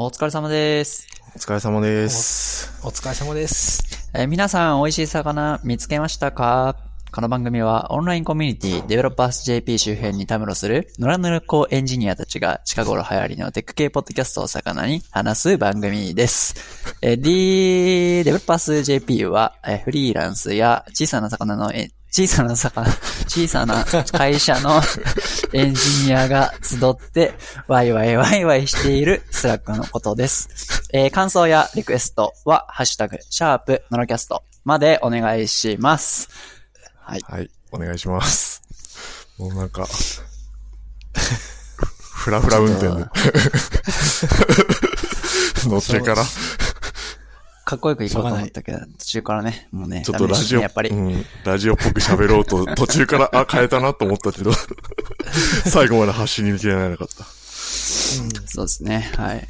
お疲れ様です。お疲れ様です。お疲れ様です。えー皆さん、美味しい魚見つけましたか？この番組はオンラインコミュニティ、デベロッパース JP 周辺にたむろする、野良ぬる子エンジニアたちが近頃流行りのテック系ポッドキャストを魚に話す番組です。えー D、デベロッパース JP は、えーフリーランスや小さな魚のえ小さな魚、小さな会社の エンジニアが集って、ワイワイワイワイしている Slack のことです。えー感想やリクエストは、ハッシュタグ、シャープ、ノロキャストまでお願いします。はい。はい、お願いします。もうなんか、フラフラ運転で。乗ってから、かっこよくいこうと思ったけど、途中からね、もうね、ちょっとラジオ、ねやっぱり。うん、ラジオっぽく喋ろうと、途中から、あ、変えたなと思ったけど、最後まで走り抜けられなかった。そうですね。はい。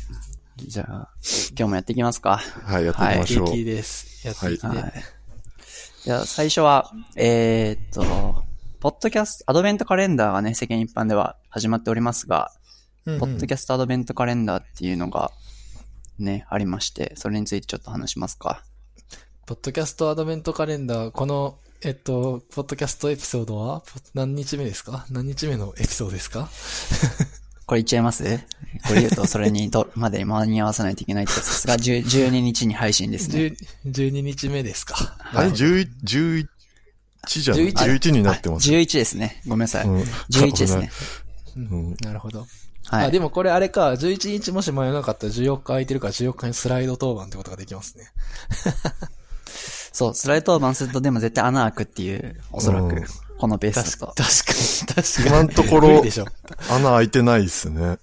じゃあ、今日もやっていきますか。はい、やっていきましょう。激です。やっていきて。はい。じゃあ、最初は、えーっと、ポッドキャスト、アドベントカレンダーがね、世間一般では始まっておりますが、うんうん。ポッドキャストアドベントカレンダーっていうのが、ね、ありまして、それについてちょっと話しますか。ポッドキャストアドベントカレンダー、この、えっと、ポッドキャストエピソードは、ポ何日目ですか？何日目のエピソードですか？これ言っちゃいます？これ言うと、それにと、まで間に合わせないといけないってやつですが、10 12日に配信ですね。10 12日目ですかあれ、11、11じゃない11 ?11 になってます。11ですね。ごめんなさい。うん11ですね。うん。なるほど。はい。あ、でもこれあれか、11日もし間に合わなかったら14日空いてるから14日にスライド当番ってことができますね。そう、スライド当番するとでも絶対穴開くっていう、おそらくうん、このペースだと。確かに、確かに。今のところ無理でしょ。穴開いてないっすね。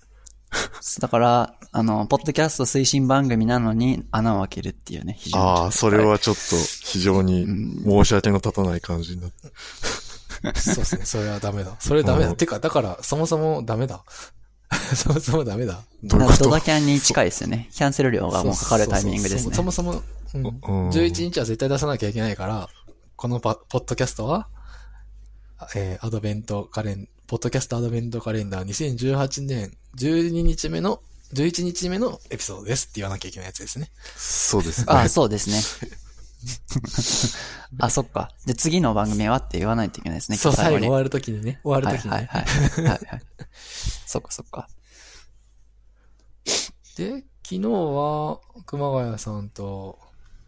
だから、あの、ポッドキャスト推進番組なのに穴を開けるっていうね、非常に。ああ、それ。はちょっと非常に申し訳の立たない感じになって。そうですね。それはダメだ。それダメだ。うんてか、だから、そもそもダメだ。そもそもダメだ。ドドキャンに近いですよね。キャンセル料がもうかかるタイミングですねそ。もそも、うんうん11日は絶対出さなきゃいけないから、このパポッドキャストは、えーアドベントカレン、ポッドキャストアドベントカレンダー2018年12日目の、11日目のエピソードですって言わなきゃいけないやつですね。そうですね。あ、そうですね。あ、そっか。で、次の番組はって言わないといけないですね。そう、最後終はわるときにね。終わるときに、ねはいはいはい。はいはい。そっかそっか。で、昨日は、熊谷さんと、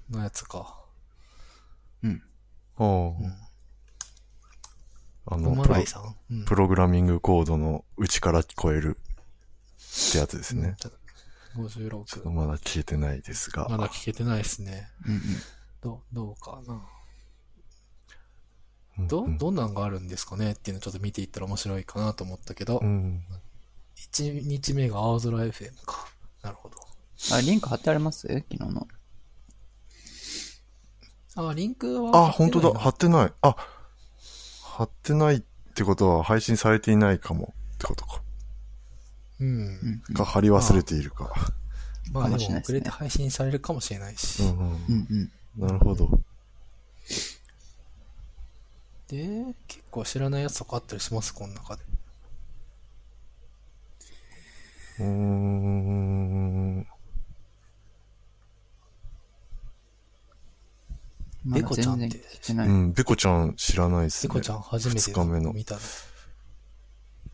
のやつか。うん。うんあの、プロ。うんプログラミングコードの内から聞こえるってやつですね。ちょっと56。まだ聞いてないですが。まだ聞けてないですね。うんうん。どう、どうかな？うんど、どんなんがあるんですかねっていうのをちょっと見ていったら面白いかなと思ったけどう、ん。1日目が青空 FM か。なるほど。あ、リンク貼ってあります？昨日の。あ、リンクは。あ、本当だ。貼はってない。あ、貼ってないってことは配信されていないかもってことか。うん。うん。か、貼り忘れているか。まあでもかもしれないですね遅れて配信されるかもしれないし。うんうんうんうん。なるほど。で、結構知らないやつとかあったりします？この中で。うーん。まだベコちゃんって全然聞いてない。うん、ベコちゃん知らないですね。セコちゃん初めて二日目の見たの。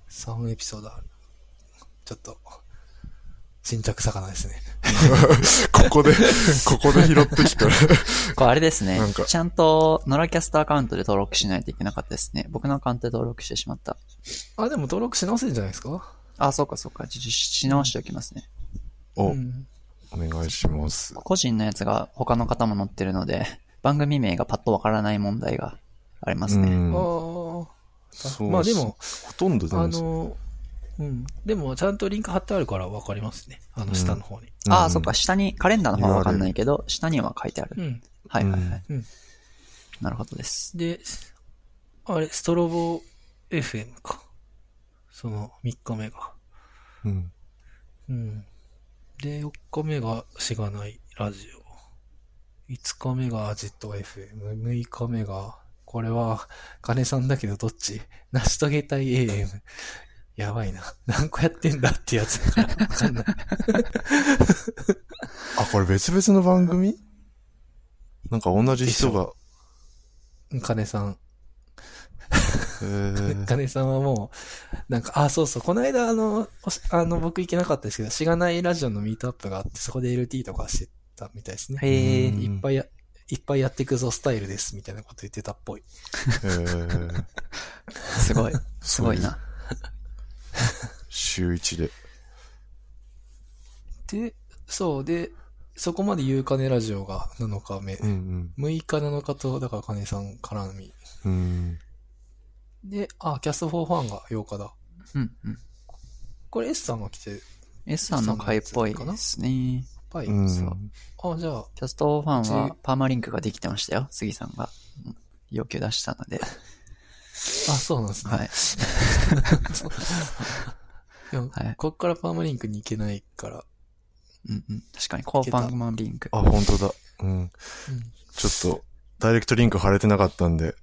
3エピソードある。ちょっと、新着魚ですね。ここで、ここで拾ってきたら。これあれですねなんか。ちゃんと、ノラキャストアカウントで登録しないといけなかったですね。僕のアカウントで登録してしまった。あ、でも登録し直せるんじゃないですか？あ、そうかそうか。し直しておきますね。お、うん。お願いします。個人のやつが他の方も載ってるので、番組名がパッとわからない問題がありますね。うんああ。そうまあでも、ほとんどでもあの、うん。でも、ちゃんとリンク貼ってあるから分かりますね。あの、下の方に。ああ、うんそっか。下に、カレンダーの方はわかんないけど、下には書いてある。うん。はいはいはい。うんなるほどです。で、あれ、ストロボ FM か。その、3日目が。うん。うん。で、4日目がしがないラジオ。5日目がアジット FM。6日目が、これは、金さんだけどどっち？成し遂げたい AM。やばいな。何個やってんだってやつわかんない。あ、これ別々の番組？なんか同じ人が、金さん。えー、金さんはもう、なんか、あ、そうそう、この間あの、あの、僕行けなかったですけど、しがないラジオのミートアップがあって、そこで LT とかしてたみたいですね。へえうん。いっぱいや、いっぱいやっていくぞスタイルです、みたいなこと言ってたっぽい。えー、すごい。すごいな。週一で。で、そう、で、そこまで言う金ラジオが7日目。うん6日7日と、だから金さん絡み。うん。うん。で、あ、キャストフォーファンが8日だ。うんうん。これ S さんが来て、S さんの回っぽいですね。パイ。うん。あ、じゃあ、キャストファンはパーマリンクができてましたよ。杉さんがうん要求出したので。あ、そうなんですね。はい。でもはいこっから permalink に行けないから。うんうん。確かに、こう permalink。あ、本当だ。うん。うん。ちょっと、 direct link 貼れてなかったんで、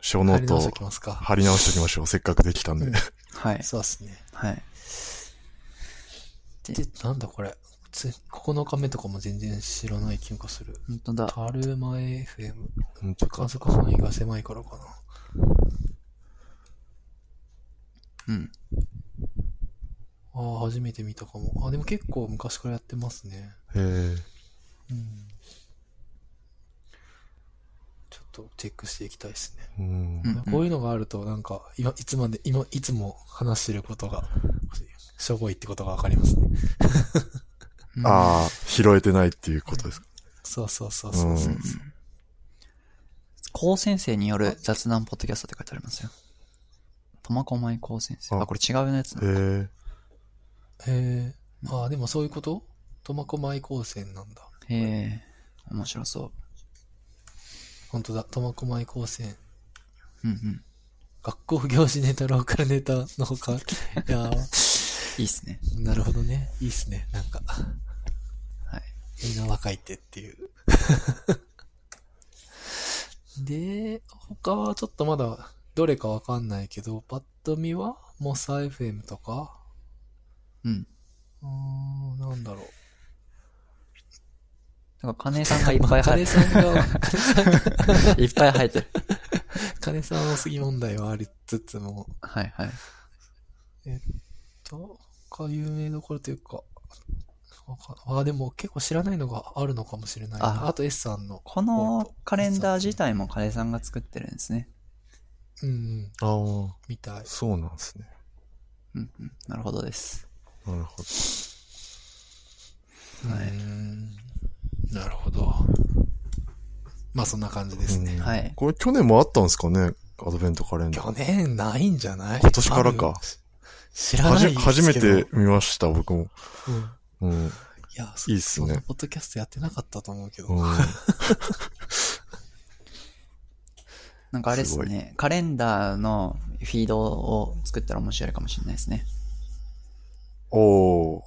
小ノート入り直しておきますか。貼り直しておきましょう。せっかくできたんで。うんはい。そうですね。はい。で、なんだこれ。つ9日目とかも全然知らない気がする。本当だ。タルマ FM。本当か。観測範囲が狭いからかな。うん。ああ、初めて見たかも。あ、でも結構昔からやってますね。えー、うん。ちょっとチェックしていきたいですね。うん。うんこういうのがあると、なんか、今、いつまで、今、いつも話してることが、しょぼいってことがわかりますね。うんああ、拾えてないっていうことですか？そうそうそうそうそう。うん高先生による雑談ポッドキャストって書いてありますよ。苫小牧高先生。ああ、これ違うやつえなのー、へえ。ああ、でもそういうこと？苫小牧高専なんだ。へえ、面白そ本当だ、苫小牧高専。う。うんうん。学校行事ネタ、ローカルネタのほか。いやいいっすね。ーなるほどね。いいっすね。なんか、はい。みんな若いってっていう。で、他はちょっとまだ、どれかわかんないけど、パッと見は、モサ FM とか、うん。うーん、なんだろう。だから、金さんがいっぱい入金ってさんが、金さんが、る。いっぱい入ってる。金さんの杉問題はありつつも、はいはい。と、か有名どころというか、あ、でも結構知らないのがあるのかもしれないな。ああと S さんの。このカレンダー自体も金さんが作ってるんですね。うんうん、ああ、みたい。そうなんですね。うんうん。なるほどです。なるほど。はいうーんなるほど。まあそんな感じですね。うんはい。これ去年もあったんですかね？アドベントカレンダー。去年ないんじゃない？今年からか知らなはい。初めて見ました、僕も。うん。うん。いや、そいいっすねポッドキャストやってなかったと思うけど。うん、なんかあれですね。カレンダーのフィードを作ったら面白いかもしれないですね。おー。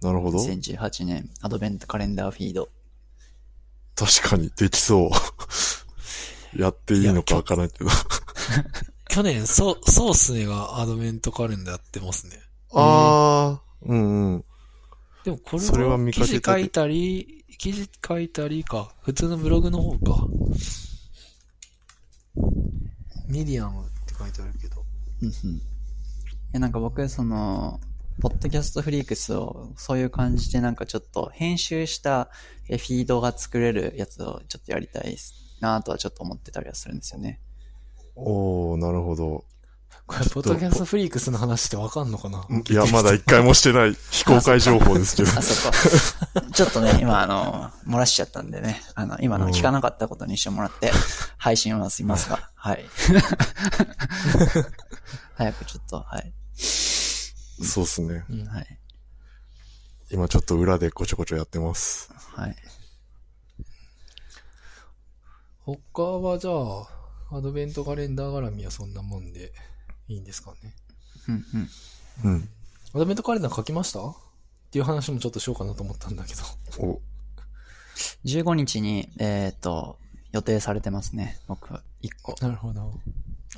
なるほど。2018年アドベントカレンダーフィード。確かに、できそう。やっていいのかわからないけど。去年、そう、そうっすねがアドベントカレンダーやってますね。あー、うんうん。でもこれそれはは記見かけた事書いたり、記事書いたりか。普通のブログの方か。ミディアムって書いてあるけど。うんうん。いや、なんか僕、その、ポッドキャストフリークスをそういう感じでなんかちょっと編集したえフィードが作れるやつをちょっとやりたいなとはちょっと思ってたりはするんですよね。おー、なるほど。これ、ポッドキャストフリークスの話ってわかんのかな？いや、まだ一回もしてない非公開情報ですけど。あ、そこ。ちょっとね、今あの、漏らしちゃったんでね、あの、今の聞かなかったことにしてもらって、配信はすいますが、はい。早くちょっと、はい。そうっすね。うんはい。今ちょっと裏でこちょこちょやってます。はい。他はじゃあ、アドベントカレンダー絡みはそんなもんでいいんですかね。うんうん。うん。アドベントカレンダー書きました？っていう話もちょっとしようかなと思ったんだけど。お、15日に、えっ、と、予定されてますね、僕、1個。なるほど。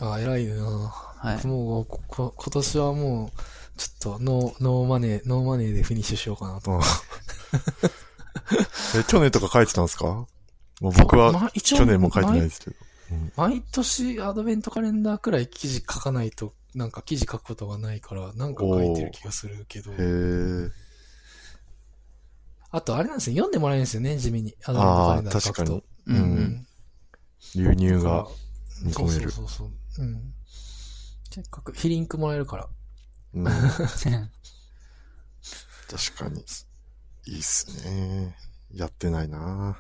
あ、偉いなはい。もう今年はもう、ちょっとノー、 no money、no money でフィニッシュしようかなと。うんえ、去年とか書いてたんですか？もう僕はまあ一応去年も書いてないですけど。毎年アドベントカレンダーくらい記事書かないと、なんか記事書くことがないから、なんか書いてる気がするけど。あと、あれなんですよ。読んでもらえるんですよね、地味に。アドベントカレンダー書くと。あー確かにうん。流入が見そうそう込める。そうそう。うん。せっかく、ヒリンクもらえるから。うん 確かに。いいっすね。やってないな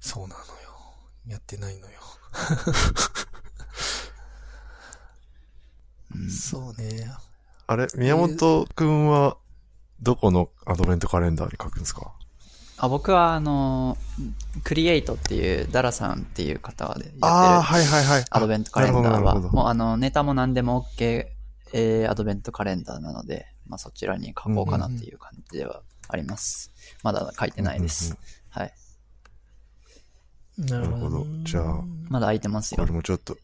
そうなのよ。やってないのよ。うんそうね。あれ宮本くんは、どこのアドベントカレンダーに書くんですか？あ僕は、あの、クリエイトっていう、ダラさんっていう方でやってるああ、はいはいはい。アドベントカレンダーは、もうあの、ネタも何でも OK、えーアドベントカレンダーなので、まあそちらに書こうかなっていう感じではあります。まだ書いてないです。うんうんはい。なるほどじゃあまだ空いてますよこれ。もちょっと、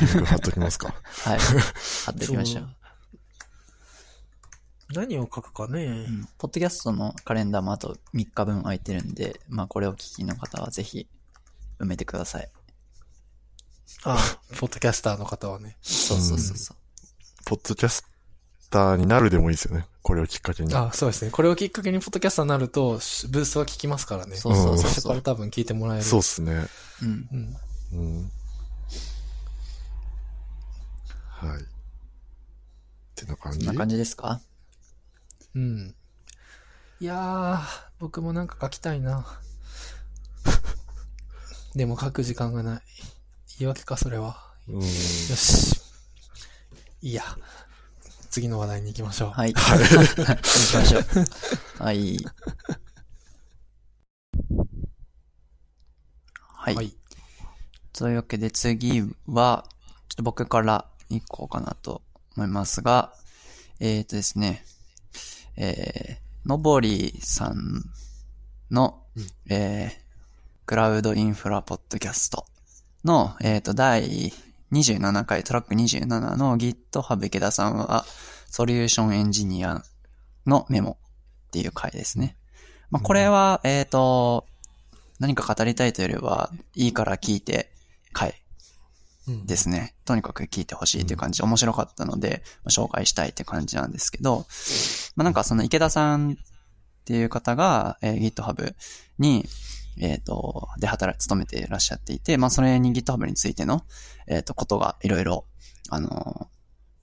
リンク貼っときますか。はい。貼っておきましょう。何を書くかねう。んポッドキャストのカレンダーもあと3日分空いてるんで、まあこれを聞きの方はぜひ埋めてください。あ、ポッドキャスターの方はね。そうそうそうそう。ポッドキャスターになるでもいいですよね。これをきっかけに。あ、そうですね。これをきっかけにポッドキャスターになると、しブースは聞きますからね。そうそうそう最初そう。から多分聞いてもらえる。そうっすね。うん。うん。うん。はい。ってな感じ？そんな感じですか？うん。いやー、僕もなんか書きたいな。でも書く時間がない。言い訳か、それは。うん。よし。いいや。次の話題に行きましょう。はい。行きましょう。はい。はい。はい。というわけで次は、ちょっと僕から行こうかなと思いますが、えっ、とですね、えー、のぼりさんの、うんえー、クラウドインフラポッドキャストの、えっ、と、第27回、トラック27の GitHub 池田さんは、ソリューションエンジニアのメモっていう回ですね。まあ、これは、えっ、と、何か語りたいというよりは、いいから聞いて回ですね。とにかく聞いてほしいという感じ面白かったので、ま紹介したいって感じなんですけど、まあ、なんかその池田さんっていう方が、えー GitHub に、えっ、と、で働い、勤めていらっしゃっていて、まあそれに GitHub についての、えっ、と、ことがいろいろ、あのー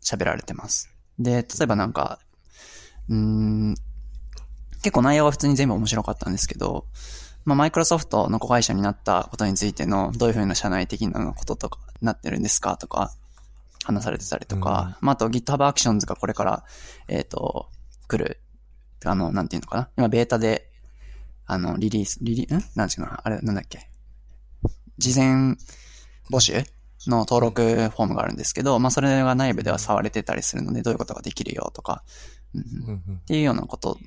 喋られてます。で、例えばなんか、うーん、結構内容は普通に全部面白かったんですけど、まあ、マイクロソフトの子会社になったことについての、どういうふうな社内的なこととか、なってるんですかとか、話されてたりとか、まあ、あと GitHub Actions がこれから、えっ、と、来る、あの、なんていうのかな今、ベータで、あの、リリース、リリ、ん？なんていうのあれ、なんだっけ？事前募集の登録フォームがあるんですけど、まあ、それが内部では触れてたりするので、どういうことができるよとか、うんっていうようなことを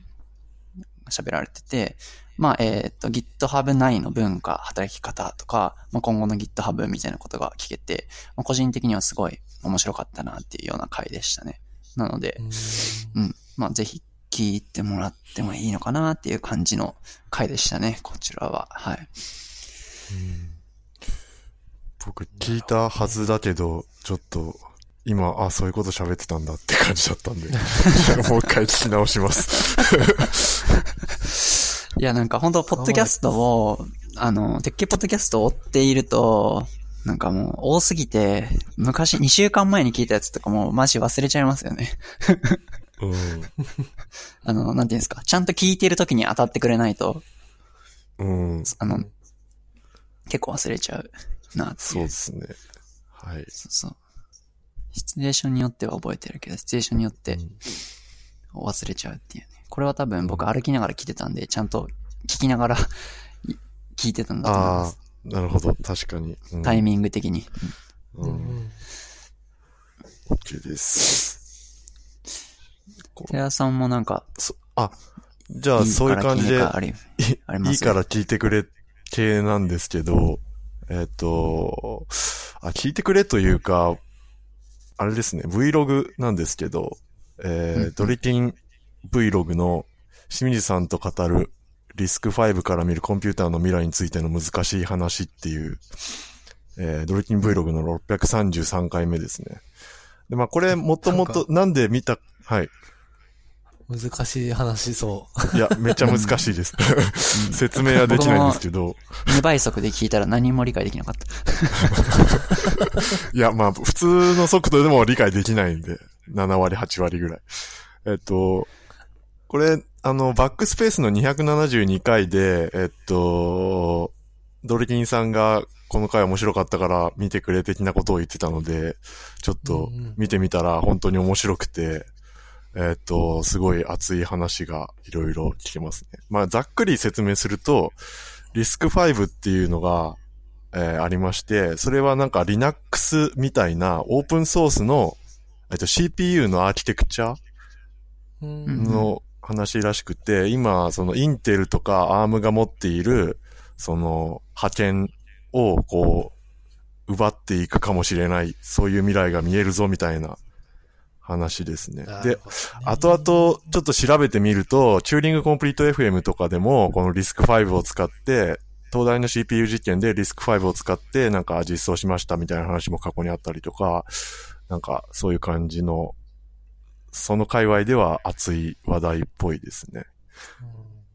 喋られてて、まあ、えっ、と、GitHub 内の文化、働き方とか、まあ、今後の GitHub みたいなことが聞けて、まあ、個人的にはすごい面白かったなっていうような回でしたね。なので、うん。まあ、ぜひ聞いてもらってもいいのかなっていう感じの回でしたね、こちらは。はい。僕聞いたはずだけど、ちょっと、今、あ、そういうこと喋ってたんだって感じだったんで、もう一回聞き直します。いや、なんか本当ポッドキャストを、あの、鉄拳ポッドキャストを追っていると、なんかもう多すぎて、昔、2週間前に聞いたやつとかもうマジ忘れちゃいますよね。うん。あの、なんていうんですか？ちゃんと聞いてる時に当たってくれないと、うん。あの、結構忘れちゃうなっていう。そうですね。はい。そうそう。シチュエーションによっては覚えてるけど、シチュエーションによって忘れちゃうっていうね。これは多分僕歩きながら聞いてたんで、ちゃんと聞きながらい 聞いてたんだと思いまあす。あ、なるほど。確かに。うんタイミング的に。う。うんん。OK です。テラさんもなんか、そあ、じゃあ、そういう感じで、いいから聞いてかありありますいいから聞いてくれ系なんですけど、えっ、と、あ、聞いてくれというか、あれですね、Vlog なんですけど、えードリキン Vlog の清水さんと語るリスク5から見るコンピューターの未来についての難しい話っていう、えードリキン Vlog の633回目ですね。で、まあこれもともとなんで見た、はい。難しい話そいや、めっちゃ難しいです。説明はできないんですけど、2倍速で聞いたら何も理解できなかった。いや、まあ、普通の速度でも理解できないんで、7割、8割ぐらい。えっと、これ、あの、バックスペースの272回で、えっと、ドルキンさんがこの回面白かったから見てくれ的なことを言ってたので、ちょっと見てみたら本当に面白くて、えっと、すごい熱い話がいろいろ聞けますね。まあ、ざっくり説明すると、リスク5っていうのが、えーありまして、それはなんか Linux みたいなオープンソースの、えっと、CPU のアーキテクチャ。の話らしくて、今、そのインテルとか ARM が持っている、その、派遣をこう、奪っていくかもしれない、そういう未来が見えるぞみたいな話ですね。で後々ちょっと調べてみると、チューリングコンプリート FM とかでも、このリスク5を使って、東大の CPU 実験でリスク5を使ってなんか実装しましたみたいな話も過去にあったりとか、なんかそういう感じの、その界隈では熱い話題っぽいですね。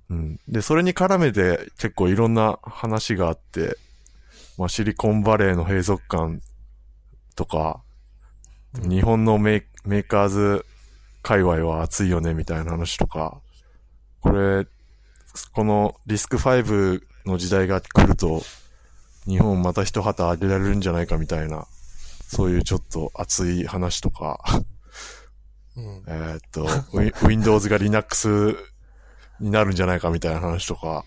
うん。で、それに絡めて結構いろんな話があって、まあシリコンバレーの閉塞感とか、うん日本のメーメーカーズ界隈は熱いよねみたいな話とか、これ、このリスク5の時代が来ると、日本また一旗あげられるんじゃないかみたいな、そういうちょっと熱い話とか、うん。えーっと、Win- Windows が Linux になるんじゃないかみたいな話とか、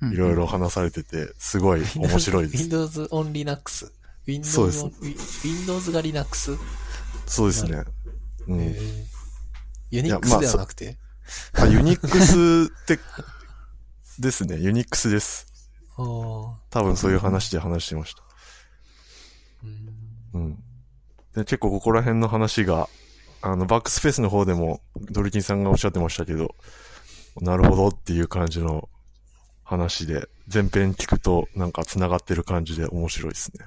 うんいろいろ話されてて、すごい面白いです。Windows on Linux。Windows そうです Windows が Linux? そうですね。うん。えーや Unix まあではなくて？あ、ユニックスって、ですね。ユニックスです。多分そういう話で話してました。うんうん。で、結構ここら辺の話が、あの、バックスペースの方でも、ドリキンさんがおっしゃってましたけど、なるほどっていう感じの話で、前編聞くとなんか繋がってる感じで面白いですね。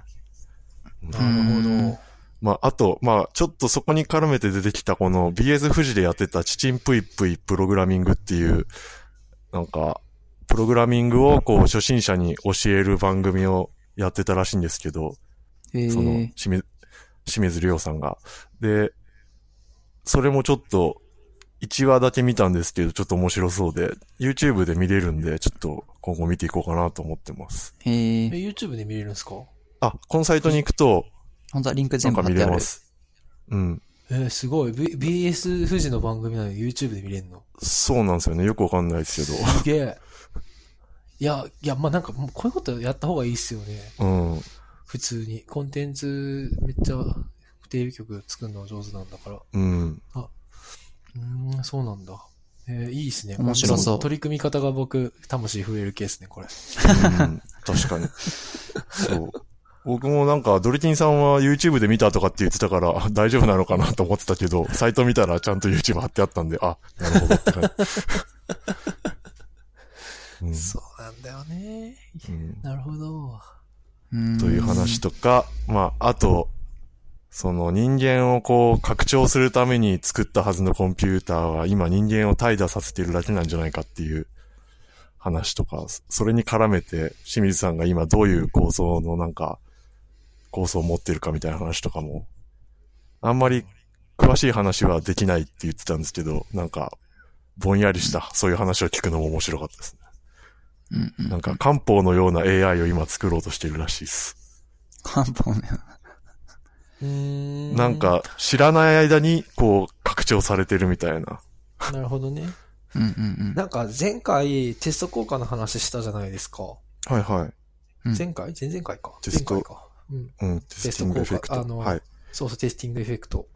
なるほど。まあ、あと、まあ、ちょっとそこに絡めて出てきたこの BS 富士でやってたチチンプイプイプログラミングっていう、なんか、プログラミングをこう初心者に教える番組をやってたらしいんですけど、へそのー、清水、清水亮さんが。で、それもちょっと、1話だけ見たんですけど、ちょっと面白そうで、YouTube で見れるんで、ちょっと今後見ていこうかなと思ってます。へえ、え。YouTube で見れるんですか？あ、このサイトに行くと、本当はリンク全部貼ってある。れます。うん。えーすごい。V、BS 富士の番組なのに YouTube で見れるの？そうなんですよね。よくわかんないですけすげえ。いや、いや、まあ、なんか、もうこういうことやった方がいいっすよね。ど。うん。普通に。コンテンツ、めっちゃ、テレビ局作るの上手なんだから。うん。うーん、そうなんだ。えーいいっすね。面白そう取り組み方が僕、魂震えるケースね、これ。うん確かに。そう。僕もなんか、ドリキンさんは YouTube で見たとかって言ってたから、あ大丈夫なのかなと思ってたけど、サイト見たらちゃんと YouTube 貼ってあったんで、あ、なるほどって感じ。うんそうなんだよね。うんなるほど。うんという話とか、まあ、あと、その人間をこう拡張するために作ったはずのコンピューターは今人間を怠惰させているだけなんじゃないかっていう話とか、それに絡めて清水さんが今どういう構想のなんか構想を持ってるかみたいな話とかも、あんまり詳しい話はできないって言ってたんですけど、なんかぼんやりしたそういう話を聞くのも面白かったですね。うんうん。なんか漢方のような AI を今作ろうとしているらしいです。漢方ね。うーん。なん、か、知らない間に、こう、拡張されてるみたいな。なるほどね。うんうんうん。なんか前回テスト効果の話したじゃないですか。はいはい。うん前回？前々回か。テスト前回か。うん。うん、 testing effect。あのはい。そうそう、 testing effect。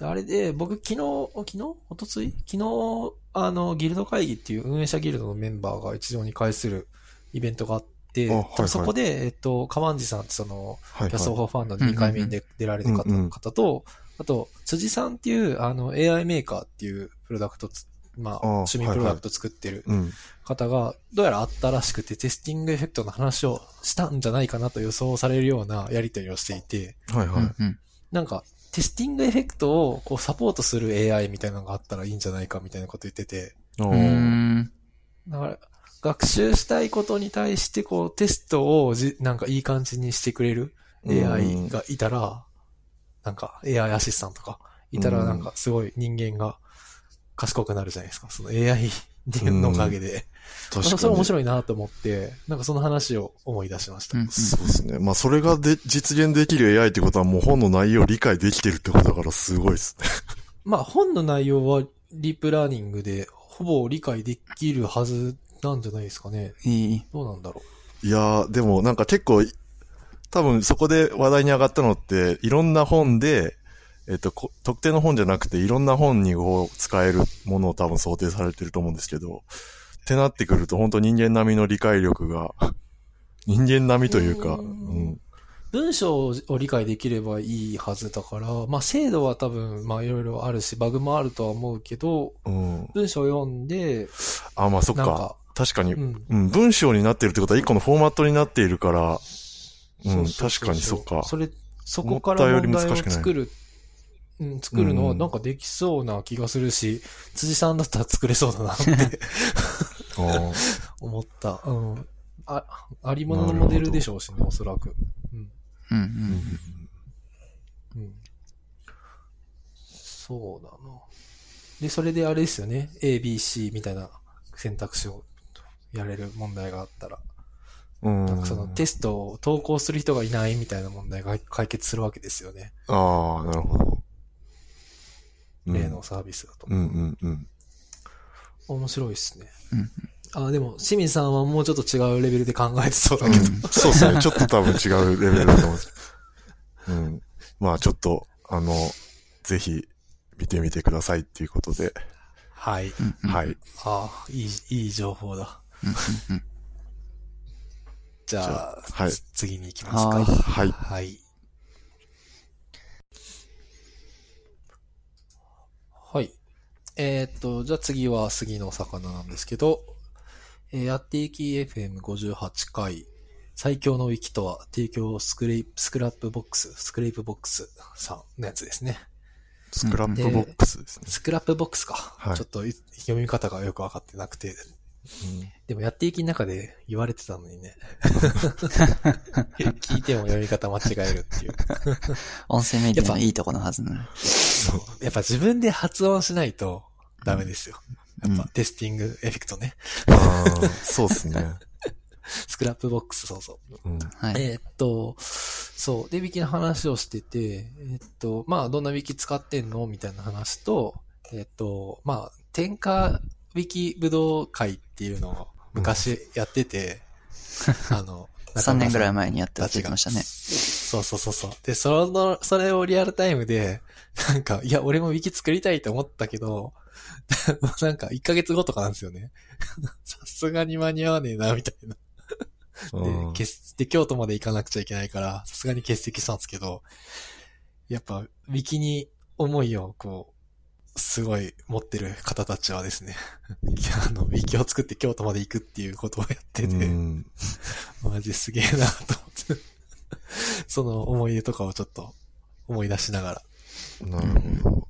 あれで、僕昨日、昨日？おとつい昨日、あの、ギルド会議っていう運営者ギルドのメンバーが一堂に会するイベントがて、あはいはいそこで、えっと、カマンジさんってその、はいキャストはい。オファーファンドの2回目に出出られた方,、うんうん方と、あと、辻さんっていう、あの、AI メーカーっていうプロダクトつ、まあ、あ趣味プロダクト作ってるうん。方が、どうやらあったらしくて、テスティングエフェクトの話をしたんじゃないかなと予想されるようなやり取りをしていて、はいはい。うんうん。なんか、テスティングエフェクトをこうサポートする AI みたいなのがあったらいいんじゃないかみたいなこと言ってて。だから、学習したいことに対して、こう、テストをじ、なんかいい感じにしてくれる AI がいたら、なんか AI アシスタントとか、いたらなんかすごい人間が賢くなるじゃないですか。その AI のおかげで。確かに。それ面白いなと思って、なんかその話を思い出しました。うんうんそうですね。まあ、それがで、実現できる AI ってことはもう本の内容を理解できてるってことだからすごいですね。まあ本の内容はリープラーニングでほぼ理解できるはずなんじゃないですかね。いい。どうなんだろいやー、でもなんか結構、多分そこで話題に上がったのって、いろんな本で、えっと、こ特定の本じゃなくて、いろんな本にこう使えるものを多分想定されてると思うんですけど、ってなってくると本当人間並みの理解力が、人間並みというか、ううんん。う。文章を理解できればいいはずだから、まあ精度は多分、まあいろいろあるし、バグもあるとは思うけど、うん。文章を読んで、あ、まあそっかか。確かに、うん。うん、文章になってるってことは一個のフォーマットになっているから、うん、確かにそっか。それ、そこから問題を難しくない作る、うん、作るのはうんなんかできそうな気がするし、辻さんだったら作れそうだなって 思った。うん。あ、ありもののモデルでしょうしね、おそらく。うん。うんう。うんんうん。そうだな。で、それであれですよね。A, B, C みたいな選択肢をやれる問題があったら。うん。なんかそのテストを投稿する人がいないみたいな問題が解決するわけですよね。ああ、なるほど。うん例のサービスだと。うんうんうん。面白いですね。うんあ、でも、清水さんはもうちょっと違うレベルで考えてそうだけど。そうですね。ちょっと多分違うレベルだと思うんです。うん。まあちょっと、あの、ぜひ見てみてくださいっていうことで。はい。うんうん。はい。ああ、いい、いい情報だ。うんうんうん。じゃあ、はいつ次に行きますか。はい。はい。えーっと、じゃあ次は次の肴なんですけど、えーやっていき FM58 回、最強のウィキとは、提供スクレイ Scrapbox、 Scrapebox さんのやつですね。スクラップボックスですね。 Scrapbox か。はいちょっとい読み方がよくわかってなくて。でもやっていきの中で言われてたのにね。聞いても読み方間違えるっていう。音声メディアのいいとこのはずなのに。そう。やっぱ自分で発音しないとダメですよ。やっうんぱ testing effect ね。そうですね。Scrapbox、そうそう。うん。はい。えーっと、そう。で、ウィキの話をしてて、えーっと、まあ、どんなウィキ使ってんのみたいな話と、えーっと、まあ、天下ウィキ武道会っていうのを昔やってて、あの、3年ぐらい前前にやってたましたね。そうそうそうそう。で、その、それをリアルタイムで、なんか、いや、俺もウィキ作りたいと思ったけど、なんか、1ヶ月後とかなんですよね。さすがに間に合わねえな、みたいな。で、京都まで行かなくちゃいけないから、さすがに欠席したんですけど、やっぱ、ウィキに思いを、こう、すごい持ってる方たちはですね、あの、ウィキを作って京都まで行くっていうことをやってて、うん。マジすげえなと思って、その思い出とかをちょっと思い出しながら。なるほど。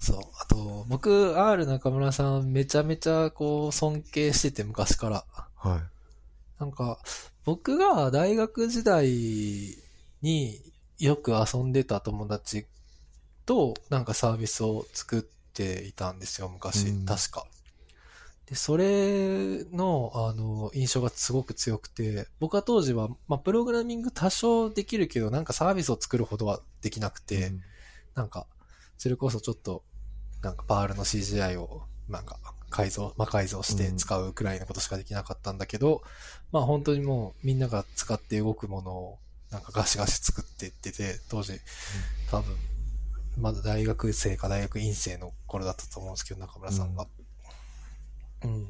そう。あと、僕、R 中村さんめちゃめちゃこう尊敬してて昔から。はい。なんか、僕が大学時代によく遊んでた友達となんかサービスを作っていたんですよ、昔。うん確か。で、それの、あの、印象がすごく強くて、僕は当時は、まあ、プログラミング多少できるけど、なんかサービスを作るほどはできなくて、なんか、それこそちょっと、なんかパールの CGI を、なんか、改造、魔改造して使うくらいのことしかできなかったんだけど、まあ本当にもうみんなが使って動くものを、なんかガシガシ作っていってて、当時、多分、まだ大学生か大学院生の頃だったと思うんですけど、中村さんが。うん。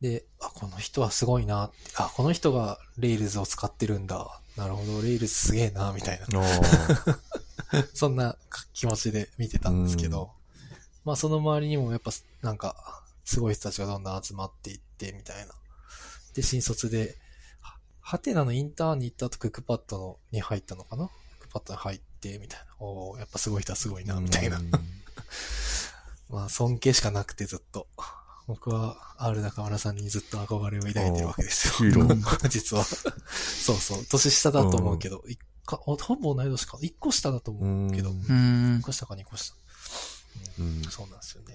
で、あ、この人はすごいなって。あ、この人が Rails を使ってるんだ。なるほど、Rails すげえな、みたいな。そんな気持ちで見てたんですけど、まあその周りにもやっぱなんか、すごい人たちがどんどん集まっていって、みたいな。で、新卒で、はハテナのインターンに行った後、クックパッドのに入ったのかな？クックパッドに入って、みたいな。おーやっぱすごい人はすごいな、みたいな。う んまあ尊敬しかなくてずっと。僕は R 中村さんにずっと憧れを抱いてるわけですよ。実は。そうそう。年下だと思うけど、一かほほぼ同い年か。1個下だと思うけど。うんうーん1。個下か2個下。うんそうなんですよね。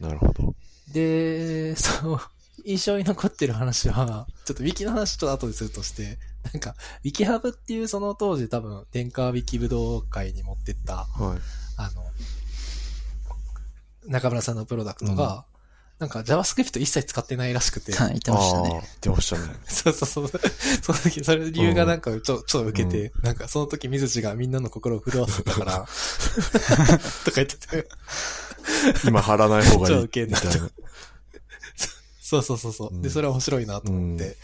なるほど。で、そう、印象に残ってる話は、ちょっとウィキの話ちょっと後でするとして、なんか、ウィキハブっていうその当時多分、電化ウィキ武道会に持ってった、はい。あの、中村さんのプロダクトが、なんか JavaScript 一切使ってないらしくて、はい、言ってましたね。言ってましたね。そうそうそう。その時、それ理由がなんかちょ、ちょっと受けて、なんかその時水地がみんなの心を震わせたから、とか言ってて、今貼らない方がい超い。ウケんなみたいな。そうそうそうそう。で、うんそれは面白いなと思って。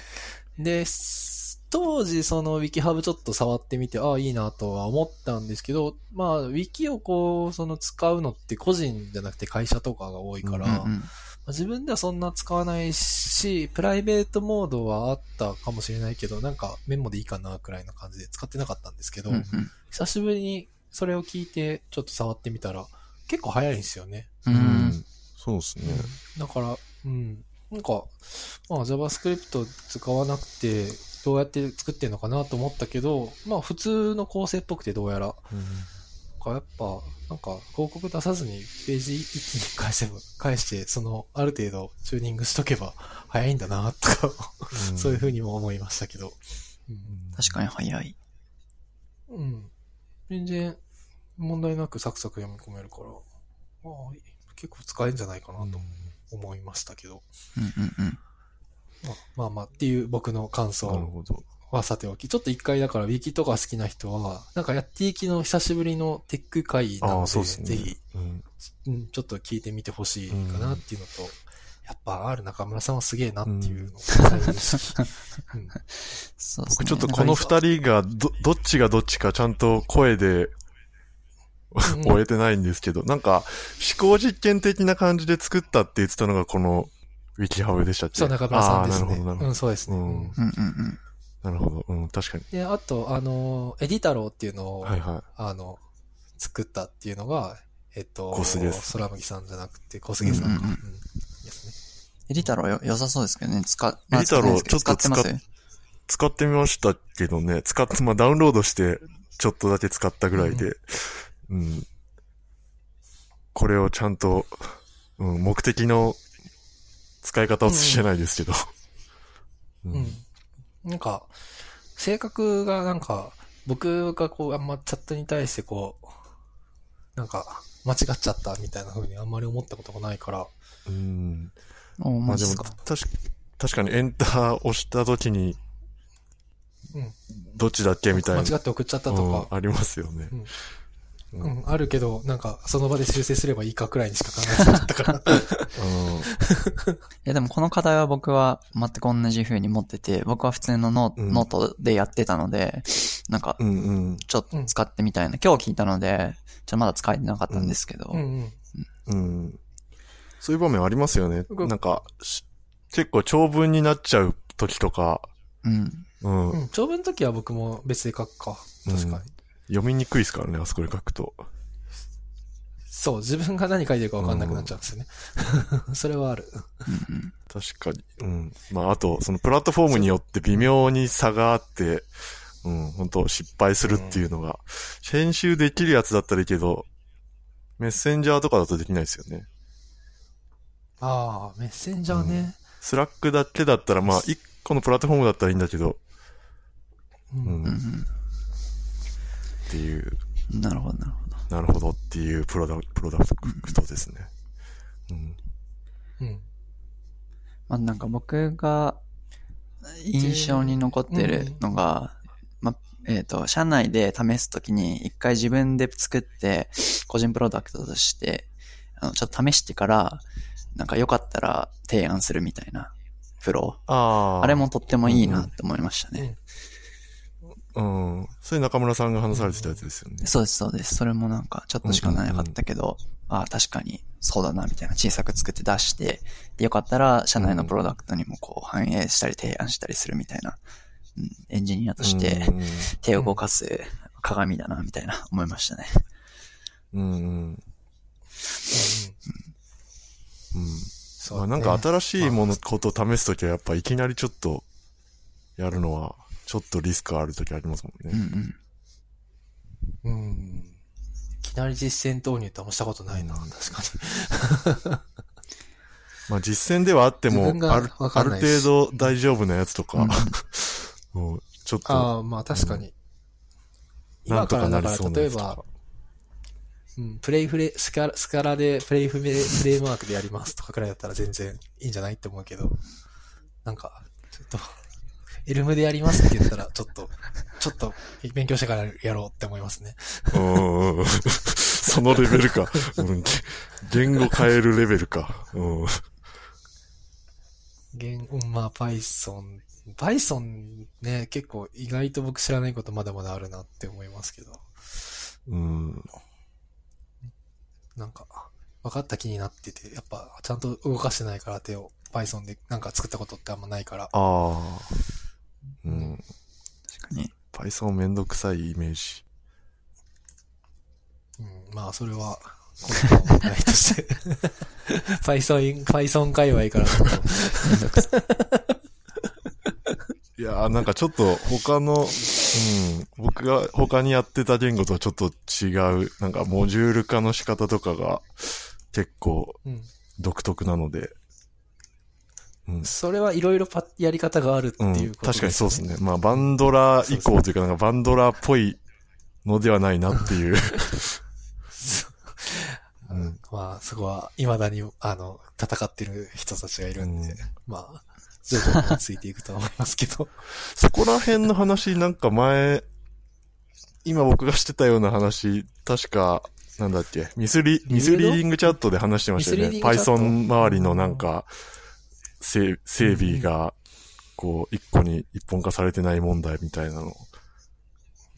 で、す当時その WikiHub ちょっと触ってみて、ああ、いいなとは思ったんですけど、まあ、Wiki をこう、その使うのって個人じゃなくて会社とかが多いから、うんうんまあ自分ではそんな使わないし、プライベートモードはあったかもしれないけど、なんかメモでいいかなくらいな感じで使ってなかったんですけど、うんうん久しぶりにそれを聞いてちょっと触ってみたら、結構早いんですよね。ううんん。そうですね。だから、うん。なんか、まあ JavaScript 使わなくて、どうやって作ってんのかなと思ったけど、まあ普通の構成っぽくてどうやら。なんかやっぱ、なんか広告出さずにページ一気に返せば、返して、その、ある程度チューニングしとけば早いんだな、とか、そういうふうにも思いましたけど。うん確かに早い。うん。全然問題なくサクサク読み込めるから、ああ結構使えるんじゃないかなと思いましたけど。うんうんうん。まあまあまあっていう僕の感なる想ほど。はさておき、ちょっと一回だからウィキとか好きな人は、なんかやっていきの久しぶりのテック会なので、そうですね。ぜひ、うん。うん、ちょっと聞いてみてほしいかなっていうのと、やっぱ R 中村さんはすげえなっていうのを。僕ちょっとこの二人がど、どっちがどっちかちゃんと声でうん 終えてないんですけど、なんか思考実験的な感じで作ったって言ってたのがこのウィキハブでしたっけ？そう、中村さんですね。ああ、なるほど、なるほど。うん、そうですね。うんうんうん。なるほど。うん、確かに。で、あと、あの、エディタローっていうのを、はいはあの、作ったっていうのが、えっと、小菅です空麦さんじゃなくて、小菅さんか。ううんんうんうんですね。エディタローよ良さそうですけどね。使、エディタローちょっと使ってますい。使ってみましたけどね、使って、まあダウンロードしてちょっとだけ使ったぐらいで、うん。これをちゃんと、うん、目的の使い方をしてないですけど。ううん。なんか、性格がなんか、僕がこう、あんまチャットに対してこう、なんか、間違っちゃったみたいな風にあんまり思ったことがないから、うん。おまあでも。確か確かにエンター押した時に、うん。どっちだっけみたいな。間違って送っちゃったとか、うんありますよね。ううんん、あるけど、なんか、その場で修正すればいいかくらいにしか考えてなかったから。いやでもこの課題は僕は全く同じ風に持ってて、僕は普通のノ,、うんノートでやってたので、なんかうんうんちょっと使ってみたいな。今日聞いたので、ちょっとまだ使えてなかったんですけど。うんうん。うん。うん。そういう場面ありますよね。僕なんか、し結構長文になっちゃう時とか、うん。うん。うん。長文の時は僕も別で書くか。確かに。うん読みにくいですからね、あそこで書くと。そう、自分が何書いてるか分かんなくなっちゃうんですよね。それはある。うんうん確かに。うん。まあ、あと、そのプラットフォームによって微妙に差があって、うん、本当失敗するっていうのが、編集できるやつだったらいいけど、メッセンジャーとかだとできないですよね。ああ、メッセンジャーね。 Slack だけだったら、まあ、一個のプラットフォームだったらいいんだけど、う。うんうんうんていう、なるほど、なるほど。なるほどっていうプロダプロダクトですね。うん。うん。まあなんか僕が印象に残ってるのが、まあ、えっ、と、社内で試すときに一回自分で作って、個人プロダクトとして、あの、ちょっと試してから、なんか良かったら提案するみたいなプロ。ああ。あれもとってもいいなって思いましたね。うん。それ中村さんが話されてたやつですよね。そうです、そうです。それもなんか、ちょっとしかなかったけど、ああ、確かに、そうだな、みたいな小さく作って出して、でよかったら、社内のプロダクトにもこう、反映したり提案したりするみたいな、うん、エンジニアとしてうん手を動かす鏡だな、みたいな思いましたね。うん。うん。うん。そうまあ、ねなんか新しいもの、ことを試すときはやっぱいきなりちょっとやるのは、ちょっとリスクあるときありますもんうんね。うん。うん。いきなり実践導入ってあん。ましたことないな、確かに。まあ実践ではあっても、ある、ある程度大丈夫なやつとか、うん。もうちょっと、ああ、まあ確かに。なん。とかなりそうな例えば、。うん、プレイフレ、スカラ、スカラでプレイフレフレームワークでやりますとかくらいだったら全然いいん。じゃないって思うけど、なん。か、ちょっと、エルムでやりますって言ったら、ちょっと、ちょっと勉強してからやろうって思いますね。うん そのレベルか。うん言語変えるレベルか。うん言うん、まあ Python、Python ね、結構意外と僕知らないことまだまだあるなって思いますけど、うん。なんか、分かった気になってて、やっぱちゃんと動かしてないから手を Python でなんか作ったことってあんまないから、ああ。うん。確かに。Python めんどくさいイメージ。うん、まあ、それは、問題として。Python、Python 界隈からちょっと、いやーなんかちょっと他の、うん、僕が他にやってた言語とちょっと違う、なんかモジュール化の仕方とかが結構うん。独特なので、うん。それはいろいろパやり方があるってうんいうこと確かにそうですね。ね。まあバンドラー以降というかなんかバンドラーっぽいのではないなっていう。うんまあ、そこは、未だに、あの、戦ってる人たちがいるんで、うんまあ、徐々についていくとは思いますけど。そこら辺の話なんか前、今僕がしてたような話、確か、なんだっけ、ミスリ、ミスリーディングチャットで話してましたよね。Python 周りのなんか、整整備が、こう、一個に一本化されてない問題みたいなの。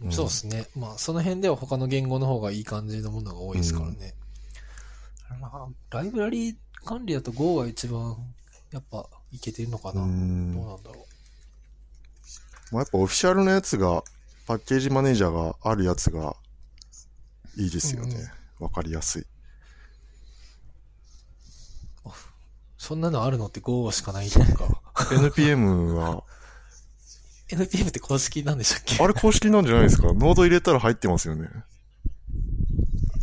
んそうですね。まあ、その辺では他の言語の方がいい感じのものが多いですからね。まあ、ライブラリー管理だと Go が一番、やっぱ、いけてるのかな。うどうんなんだろまあ、やっぱオフィシャルなやつが、パッケージマネージャーがあるやつが、いいですようんね。わ、かりやすい。う。そんなのあるのって Go しかないというか。NPM は、NPM って公式なんでしたっけ？あれ公式なんじゃないですか？ノード入れたら入ってますよね。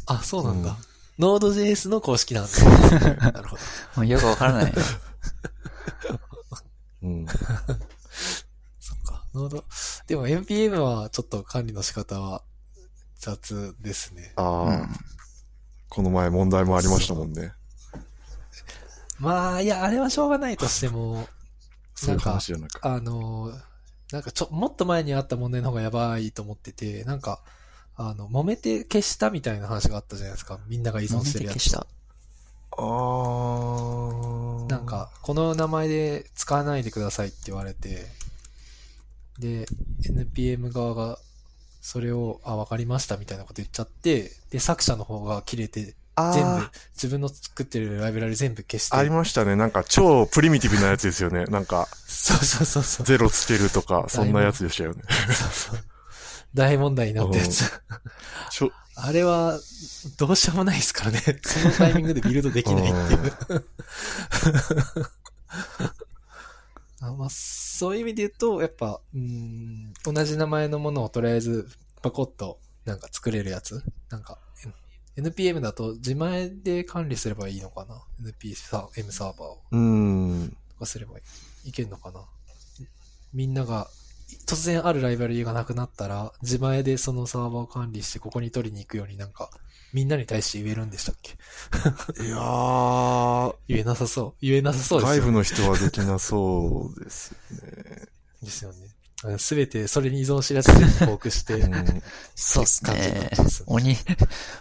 あ、そうなんだ。うん Node.js の公式なんだ。なるほど。もうよくわからない。うん。そっか。Node、でも NPM はちょっと管理の仕方は雑ですね。ああ、うん。この前問題もありましたもんね。まあ、いや、あれはしょうがないとしても、そういう話じゃなく。あの、なんかちょ、もっと前にあった問題の方がやばいと思ってて、なんか、あの、揉めて消したみたいな話があったじゃないですか。みんなが依存してるやつ。消した。あーなん、か、この名前で使わないでくださいって言われて、で、NPM 側が、それを、あ、わかりましたみたいなこと言っちゃって、で、作者の方が切れて、全部、自分の作ってるライブラリ全部消して。ありましたね。なんか超プリミティブなやつですよね。なんか、そうそうそうそう。ゼロつけるとか、そんなやつでしたよね。そうそう大問題になったやつ。ちょ、あれは、どうしようもないですからね。そのタイミングでビルドできないっていう。あまあ、そういう意味で言うと、やっぱ、うーん、同じ名前のものをとりあえず、パコッと、なんか作れるやつなんか、NPM だと自前で管理すればいいのかな ?NPM サーバーを。うーん。とかすればいいけんのかな？みんなが、突然あるライブラリーがなくなったら、自前でそのサーバーを管理してここに取りに行くようになんか、みんなに対して言えるんでしたっけ？いやー、言えなさそう。言えなさそうですよね。外部の人はできなそうですね。ですよね。すべてそれに依存しやすい フォークして、うんそうっすね。鬼、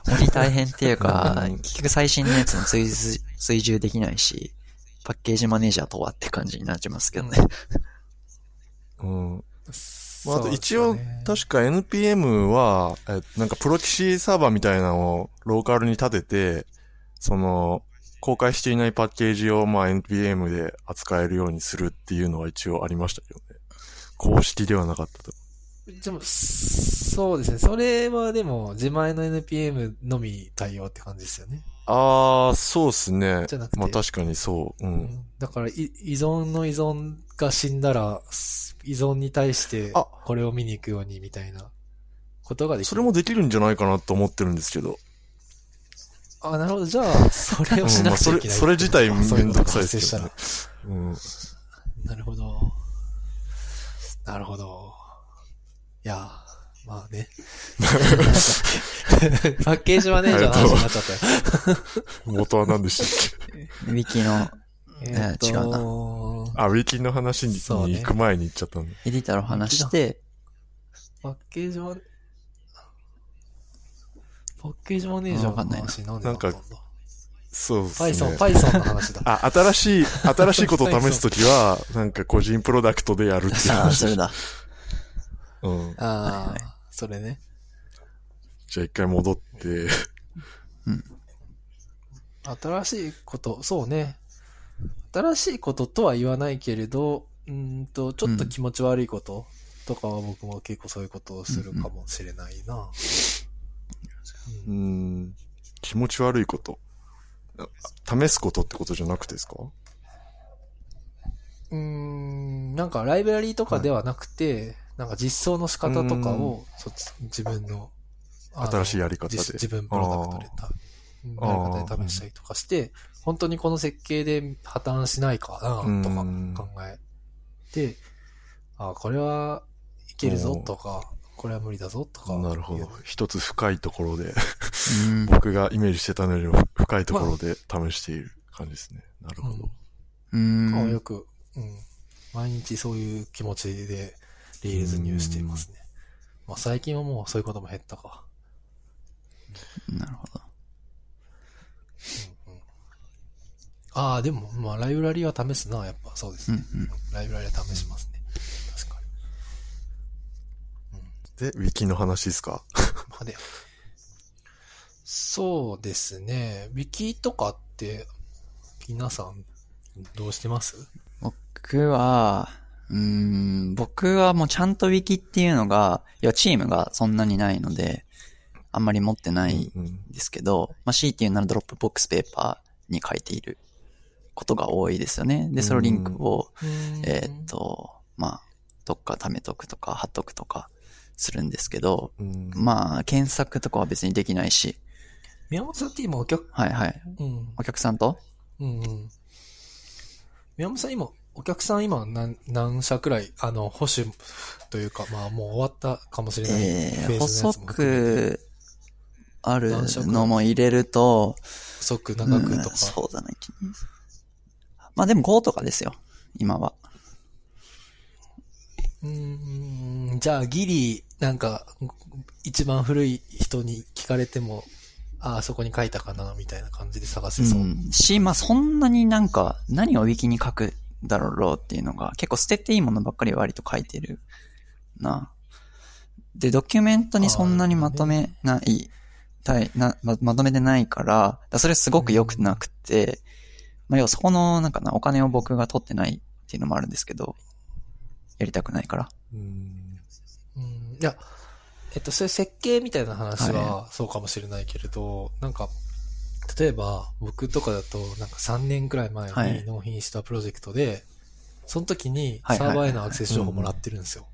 鬼大変っていうかうん、結局最新のやつも追随追従できないし、パッケージマネージャーとはって感じになっちゃいますけどね。うん。まあ、あと一応確か NPM は、えなんかプロキシサーバーみたいなのをローカルに立てて、その、公開していないパッケージをまあ NPM で扱えるようにするっていうのは一応ありましたけどね。公式ではなかったと。でも、そうですね。それはでも、自前の NPM のみ対応って感じですよね。あー、そうっすねじゃなく。てまあ確かにそう。うん。だからい、依存の依存が死んだら、依存に対してあ、これを見に行くようにみたいなことができる。それもできるんじゃないかなと思ってるんですけど。あ、なるほど。じゃあ、それをしなくちゃいけない。うんまあそれそれ自体めんどくさいですけどねうん。ら。なるほど。なるほど。いや、まあね。パッケージマネージャーの話になっちゃったよ。元は何でしたっけ？ウィキのえー違うあ、ウィキの話に行く前に行っちゃったんだ。エディターを話して、パッケージマネ、パッケージマネージャーの話なんでだったんだ？そうですね。Python、Python の話だ。あ、新しい、新しいことを試すときは、なんか個人プロダクトでやるっていうあ あ、話それだ。うん。ああ、それね。じゃあ一回戻って、新しいこと、そうね。新しいこととは言わないけれど、うーんと、ちょっと気持ち悪いこととかは僕も結構そういうことをするかもしれないな。ううんん、気持ち悪いこと。あ試すことってことじゃなくてですか？うーん、なんかライブラリーとかではなくて、なんか実装の仕方とかを、そっち自分の、新しいやり方で。自自分プロダクトでやり方で試したりとかして、本当にこの設計で破綻しないかな、とかうん考えて、あ、これはいけるぞとか、これは無理だぞとか。なるほど。一つ深いところで、うん。僕がイメージしてたのよりも深いところで試している感じですね。なるほど。うんまあよく、うん。毎日そういう気持ちで、 Rails new していますね。まあ最近はもうそういうことも減ったか。なるほど。うんうん、ああ、でも、まあライブラリーは試すな、やっぱそうですね。うんうん。ライブラリーは試しますね。確かに。で、ウィキの話ですか？まあで、そうですね。ウィキとかって、皆さん、どうしてます？僕は、うーん、僕はもうちゃんとウィキっていうのが、いや、チームがそんなにないので、あんまり持ってないうん。んですけど、まあ、強いて言うなら Dropbox Paper に書いていることが多いですよね。で、そのリンクを、えーっ、と、まあ、どっか貯めとくとか貼っとくとかするんですけど、うん。まあ、検索とかは別にできないし、宮本さんって今お客、はいはい。うん、お客さんと？うんうん。宮本さん今、お客さん今何、何社くらい、あの、保守というか、まあもう終わったかもしれない。えー、細くあるのも入れると、細く長くとうんか。そうだな、一二まあでも5とかですよ、今は。うーん、じゃあギリ、なんか、一番古い人に聞かれても、ああ、そこに書いたかな、みたいな感じで探せそう。うん。し、まあそんなになんか、何をウィキに書くだろうっていうのが、結構捨てていいものばっかり割と書いてるな。で、ドキュメントにそんなにまとめない、たいなま、まとめてないから、だそれすごく良くなくて、まあ要はそこの、なんかな、お金を僕が取ってないっていうのもあるんですけど、やりたくないから。うん。うんいや、えっと、そういう設計みたいな話ははそうかもしれないけれど、なんか、例えば僕とかだと、なんか3年くらい前はいに納品したプロジェクトで、その時にはいはいはいサーバーへのアクセス情報もらってるんですよ。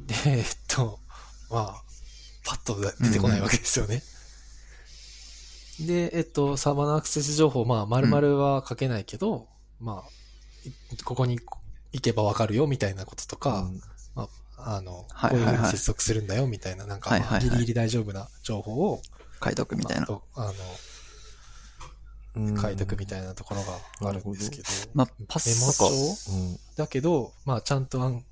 で、えっと、まあ、パッと出てこないわけですよね。で、えっと、サーバーのアクセス情報、まあ、丸々は書けないけど、まあ、いここに行けばわかるよ、みたいなこととか、まあ、あの、はいはいはいこういうふうに接続するんだよ、みたいな、なんか、まあはいはいはいギリギリ大丈夫な情報を、書いとくみたいな。まあの、書いとくみたいなところがあるんですけど、まあ、パメモスとか、帳うん。だけど、まあ、ちゃんと案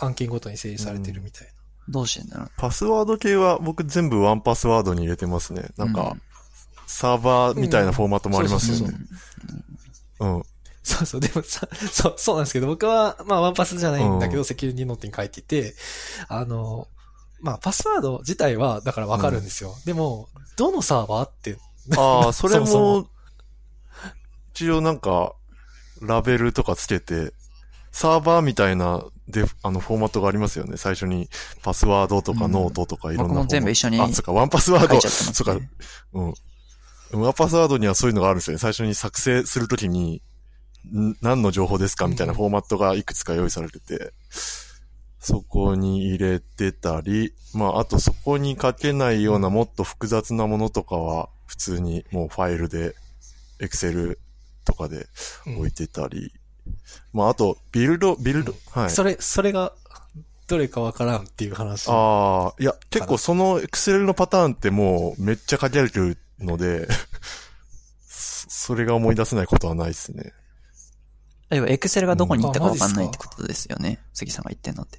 案件ごとに整理されてるみたいな。どうしてんだろう。パスワード系は僕全部ワンパスワードに入れてますね。なんか、サーバーみたいなフォーマットもありますよね。うん。そうそう、でもさ、そう、そうなんですけど、僕は、まあ、ワンパスじゃないんだけど、うんセキュリティノートに書いていて、あの、まあ、パスワード自体は、だからわかるんですよ。でも、どのサーバーって、ああ、それそもそも、一応なんか、ラベルとかつけて、サーバーみたいな、で、あの、フォーマットがありますよね。最初に、パスワードとかうんノートとかいろんなフォーマット。僕も全部一緒にあ、そっか、ワンパスワード書いちゃってます、そっかね。、うん。ワンパスワードにはそういうのがあるんですよね。最初に作成するときに、ん何の情報ですかみたいなフォーマットがいくつか用意されてて、そこに入れてたり、まあ、あとそこに書けないようなもっと複雑なものとかは、普通にもうファイルで、エクセルとかでうん置いてたり、まあ、あと、ビルド、ビルド、はい。それ、それが、どれかわからんっていう話。ああ、いや、結構そのエクセルのパターンってもうめっちゃ書けるので、そそれが思い出せないことはないですね。要は、エクセルがどこに行ったかわかんないってことですよね。杉さんが言ってんのって。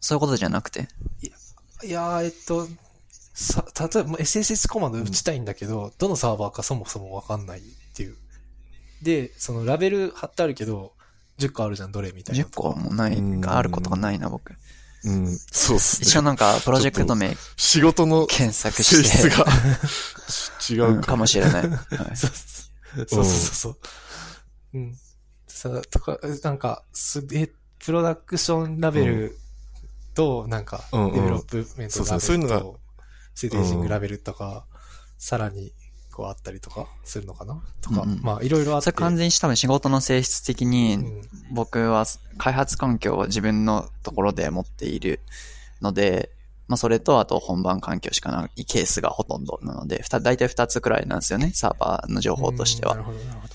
そういうことじゃなくて？いやー、えっと、さ、例えば、SSS コマンド打ちたいんだけど、どのサーバーかそもそもわかんないっていう。で、そのラベル貼ってあるけど、10個あるじゃん、どれみたいな10個もない、うんあることがないな、僕。うん、そうっすね。一応なんか、プロジェクト名仕事の検索性して。質が 違ううんか。かもしれない。はい そうそうそうそう。うん。さ、とか、なんか、すげえ、プロダクションラベルと、なんか、うんうんデベロップメントそうラベルそうそういうのと、ステージングラベルとか、さらに、こうあったりとかするのかな？とか、うんうんまあ、いろいろあって。それ完全に多分仕事の性質的うに、ん僕は開発環境を自分のところで持っているので、まあそれとあと本番環境しかないケースがほとんどなので、大体2つくらいなんですよね、サーバーの情報としては。うんなるほど、なるほど。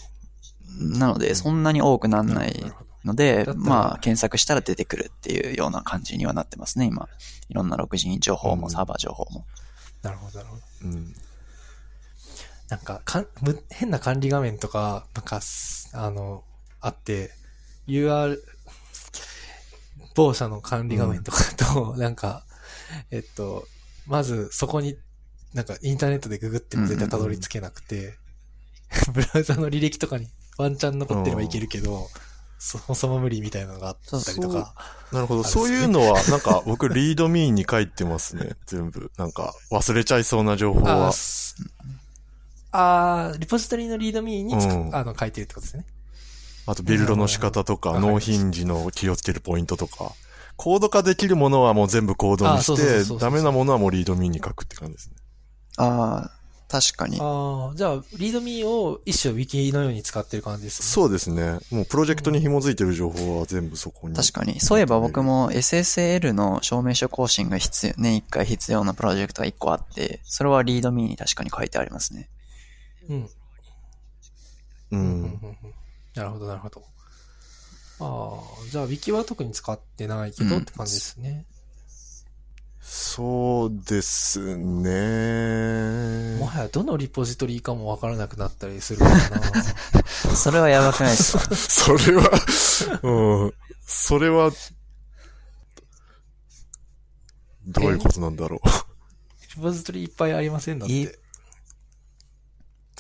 なので、そんなに多くなんなないのでまあ検索したら出てくるっていうような感じにはなってますね、今。いろんなログ人情報もうんサーバー情報も。なるほど、なるほど。うん。なんかかんむ、変な管理画面とか、なんかす、あの、あって、UR、某社の管理画面とかだと、なんか、えっと、まずそこに、なんかインターネットでググっても絶対たどり着けなくて、ブラウザの履歴とかにワンチャン残ってればいけるけど、そもそも無理みたいなのがあったりとか。なるほど。そういうのは、なんか 僕、リードミーに書いてますね。全部。なんか、忘れちゃいそうな情報あはあー、リポジトリのリードミーにうんあの書いてるってことですね。あと、ビルドの仕方とか、納品時の気をつけるポイントとか。コード化できるものはもう全部コードにして、うダメなものはもうリードミーに書くって感じですね。ああ、確かに。ああ、じゃあ、リードミーを一種ウィキのように使ってる感じですね。そうですね。もうプロジェクトに紐づいてる情報は全部そこに。確かに。そういえば僕も SSL の証明書更新が必要、年1回必要なプロジェクトが1個あって、それはリードミーに確かに書いてありますね。うん。ううんうんん。うんなるほど、なるほど。ああ、じゃあ、ウィキは特に使ってないけどうんって感じですね。そうですね。もはやどのリポジトリかもわからなくなったりするかな。それはやばくないですか それは、うん。それは、どういうことなんだろう。リポジトリいっぱいありませんだっいて。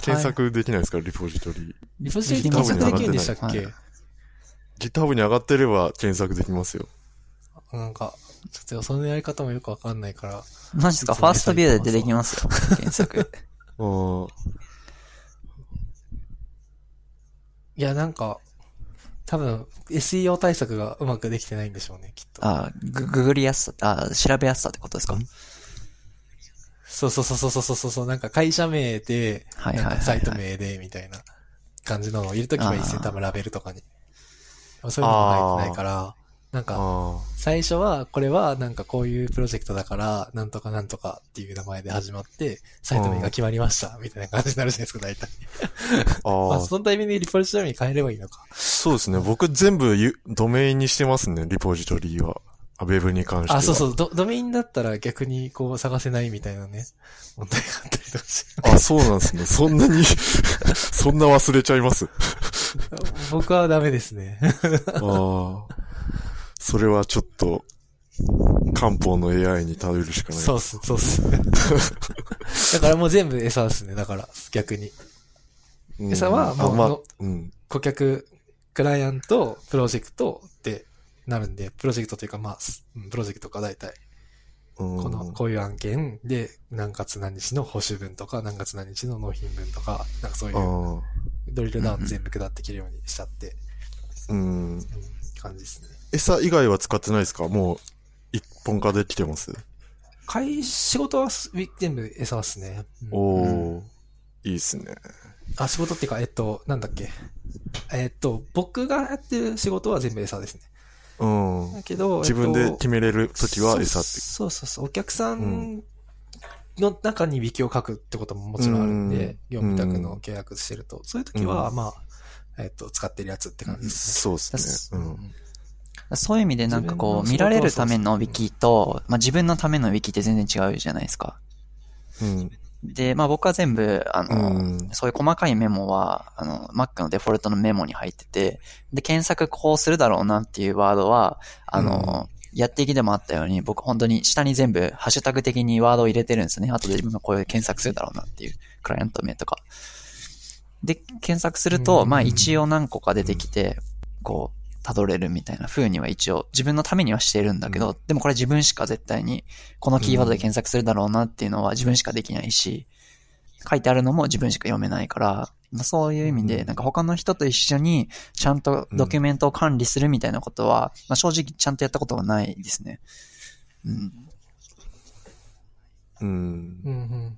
検索できないですか、リポジトリ。リポジトリ検索できるんでしたっけ、はい GitHub に上がってれば検索できますよ。なんか、ちょっとそのやり方もよくわかんないから。マジですかファーストビューで出てきますよ。検索。うん。いや、なんか、多分、SEO 対策がうまくできてないんでしょうね、きっと。あグググりやすさ、あ調べやすさってことですか？そうそうそうそうそうそうそう、なんか会社名で、はいはいサイト名で、みたいな感じのを入れるときはいいです多分ラベルとかに。そういうのが入ってないから、なんか、あ最初は、これはなんかこういうプロジェクトだから、なんとかなんとかっていう名前で始まって、サイト名が決まりました、みたいな感じになるじゃないですか、大体。あ。まあ。そのタイミングでリポジトリに変えればいいのか。そうですね。僕全部ゆドメインにしてますね、リポジトリは。あウェブに関しては。あ、そうそう、ドドメインだったら逆にこう探せないみたいなね、問題があったりとかして。あ、そうなんですね。そんなに、そんな忘れちゃいます。僕はダメですね。ああ。それはちょっと、漢方の AI に頼るしかない。そうっす、そうっす。だからもう全部餌ですね、だから、逆に。うん餌はもうあまあのうん。顧客、クライアント、プロジェクトってなるんで、プロジェクトというか、まあ、すうんプロジェクトが大体、ここの、こういう案件で、何月何日の報酬分とか、何月何日の納品分とか、なんかそういうあドリルダウン全部下ってきるようにしちゃって。うん、感じですね。餌以外は使ってないですか？もう、一本化できてます、会、仕事はす全部餌っすね。うんおー、いいっすね。あ、仕事っていうか、えっと、なんだっけ。えっと、僕がやってる仕事は全部餌ですね。うん。だけど、自分で決めめれるときは餌って。そうそうそう。お客さんの中に引きを書くってことももちろんあるんで、うん業務委託の契約してると、そういう時は、まあ、えっと、使ってるやつって感じですそうですね。うね。ん。そういう意味でなんかこう、見られるためのウィキと、まあ自分のためのウィキって全然違うじゃないですか。うん。で、まあ僕は全部、あの、うんそういう細かいメモは、あの、Mac のデフォルトのメモに入ってて、で、検索こうするだろうなっていうワードは、あの、やっていきでもあったように、僕本当に下に全部ハッシュタグ的にワードを入れてるんですね。後で自分がこういう検索するだろうなっていう、クライアント名とか。で、検索すると、うんまあ一応何個か出てきて、こう、辿れるみたいな風には一応自分のためにはしてるんだけど、うでもこれ自分しか絶対にこのキーワードで検索するだろうなっていうのは自分しかできないし、書いてあるのも自分しか読めないから、まあ、そういう意味で、なんか他の人と一緒にちゃんとドキュメントを管理するみたいなことは、まあ、正直ちゃんとやったことがないですね。うん。うん。うんうん。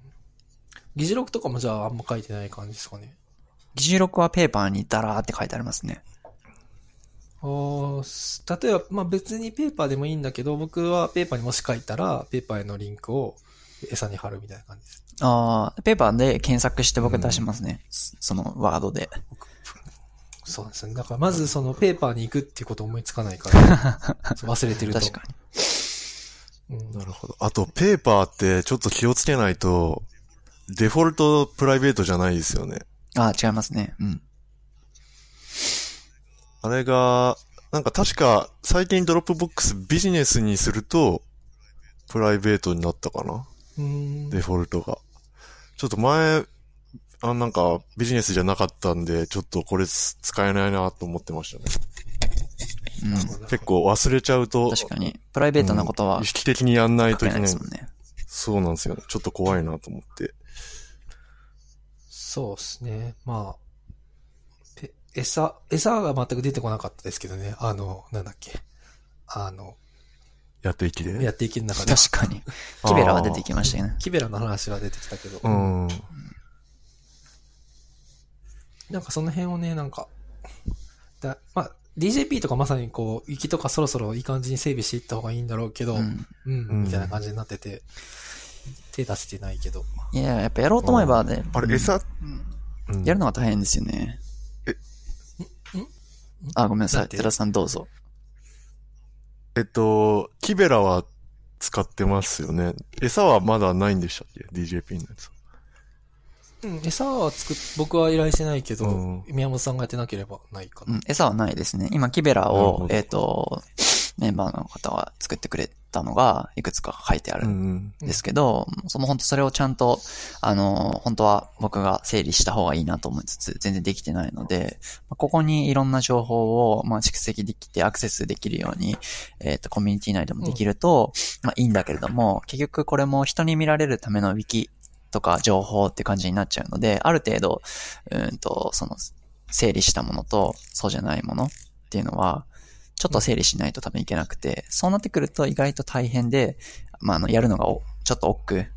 議事録とかもじゃああんま書いてない感じですかね。議事録はペーパーにダラーって書いてありますね。例えば、まあ別にペーパーでもいいんだけど、僕はペーパーにもし書いたら、ペーパーへのリンクを餌に貼るみたいな感じです。ああ、ペーパーで検索して僕出しますね。そのワードで。そうですね。だからまずそのペーパーに行くっていうこと思いつかないから、忘れてると。確かに。うんなるほど。あと、ペーパーってちょっと気をつけないと、デフォルトプライベートじゃないですよね。ああ、違いますね。うん。あれが、なんか確か最近ドロップボックスビジネスにすると、プライベートになったかなうんデフォルトが。ちょっと前、あ、なんかビジネスじゃなかったんで、ちょっとこれ使えないなと思ってましたね。うん。結構忘れちゃうと、確かに。プライベートなことはうん意識的にやんないといけない。ですもんね。そうなんですよね。ちょっと怖いなと思って。そうですね。まあ、ペ餌、餌が全く出てこなかったですけどね。あの、なんだっけ。あの、やっていきで。やっていける中で。確かに。キベラは出てきましたよね。キベラの話は出てきたけど。うん。なんかその辺をね、なんか、だまあ、DJP とかまさにこう、行きとかそろそろいい感じに整備していった方がいいんだろうけど、ううん、ん。うんみたいな感じになってて、手出せてないけど。いや、やっぱやろうと思えばね。あれ、餌、うんやるのが大変ですよね。あ、ごめんなさい。寺田さんどうぞ。えっと、キベラは使ってますよね。餌はまだないんでしたっけ ?DJP のやつ。うん、餌は作っ、僕は依頼してないけど、うん宮本さんがやってなければないかな。うん、餌はないですね。今、キベラをえっ、と、メンバーの方が作ってくれたのが、いくつか書いてあるうんん。ですけど、その本当それをちゃんと、あの、本当は僕が整理した方がいいなと思いつつ、全然できてないので、まあここにいろんな情報を、まあ、蓄積できてアクセスできるように、えっ、と、コミュニティ内でもできると、まあいいんだけれども、結局これも人に見られるためのウィキとか情報って感じになっちゃうので、ある程度、うんと、その、整理したものと、そうじゃないものっていうのは、ちょっと整理しないと多分いけなくて、そうなってくると意外と大変で、まあ、あの、やるのがおちょっと億劫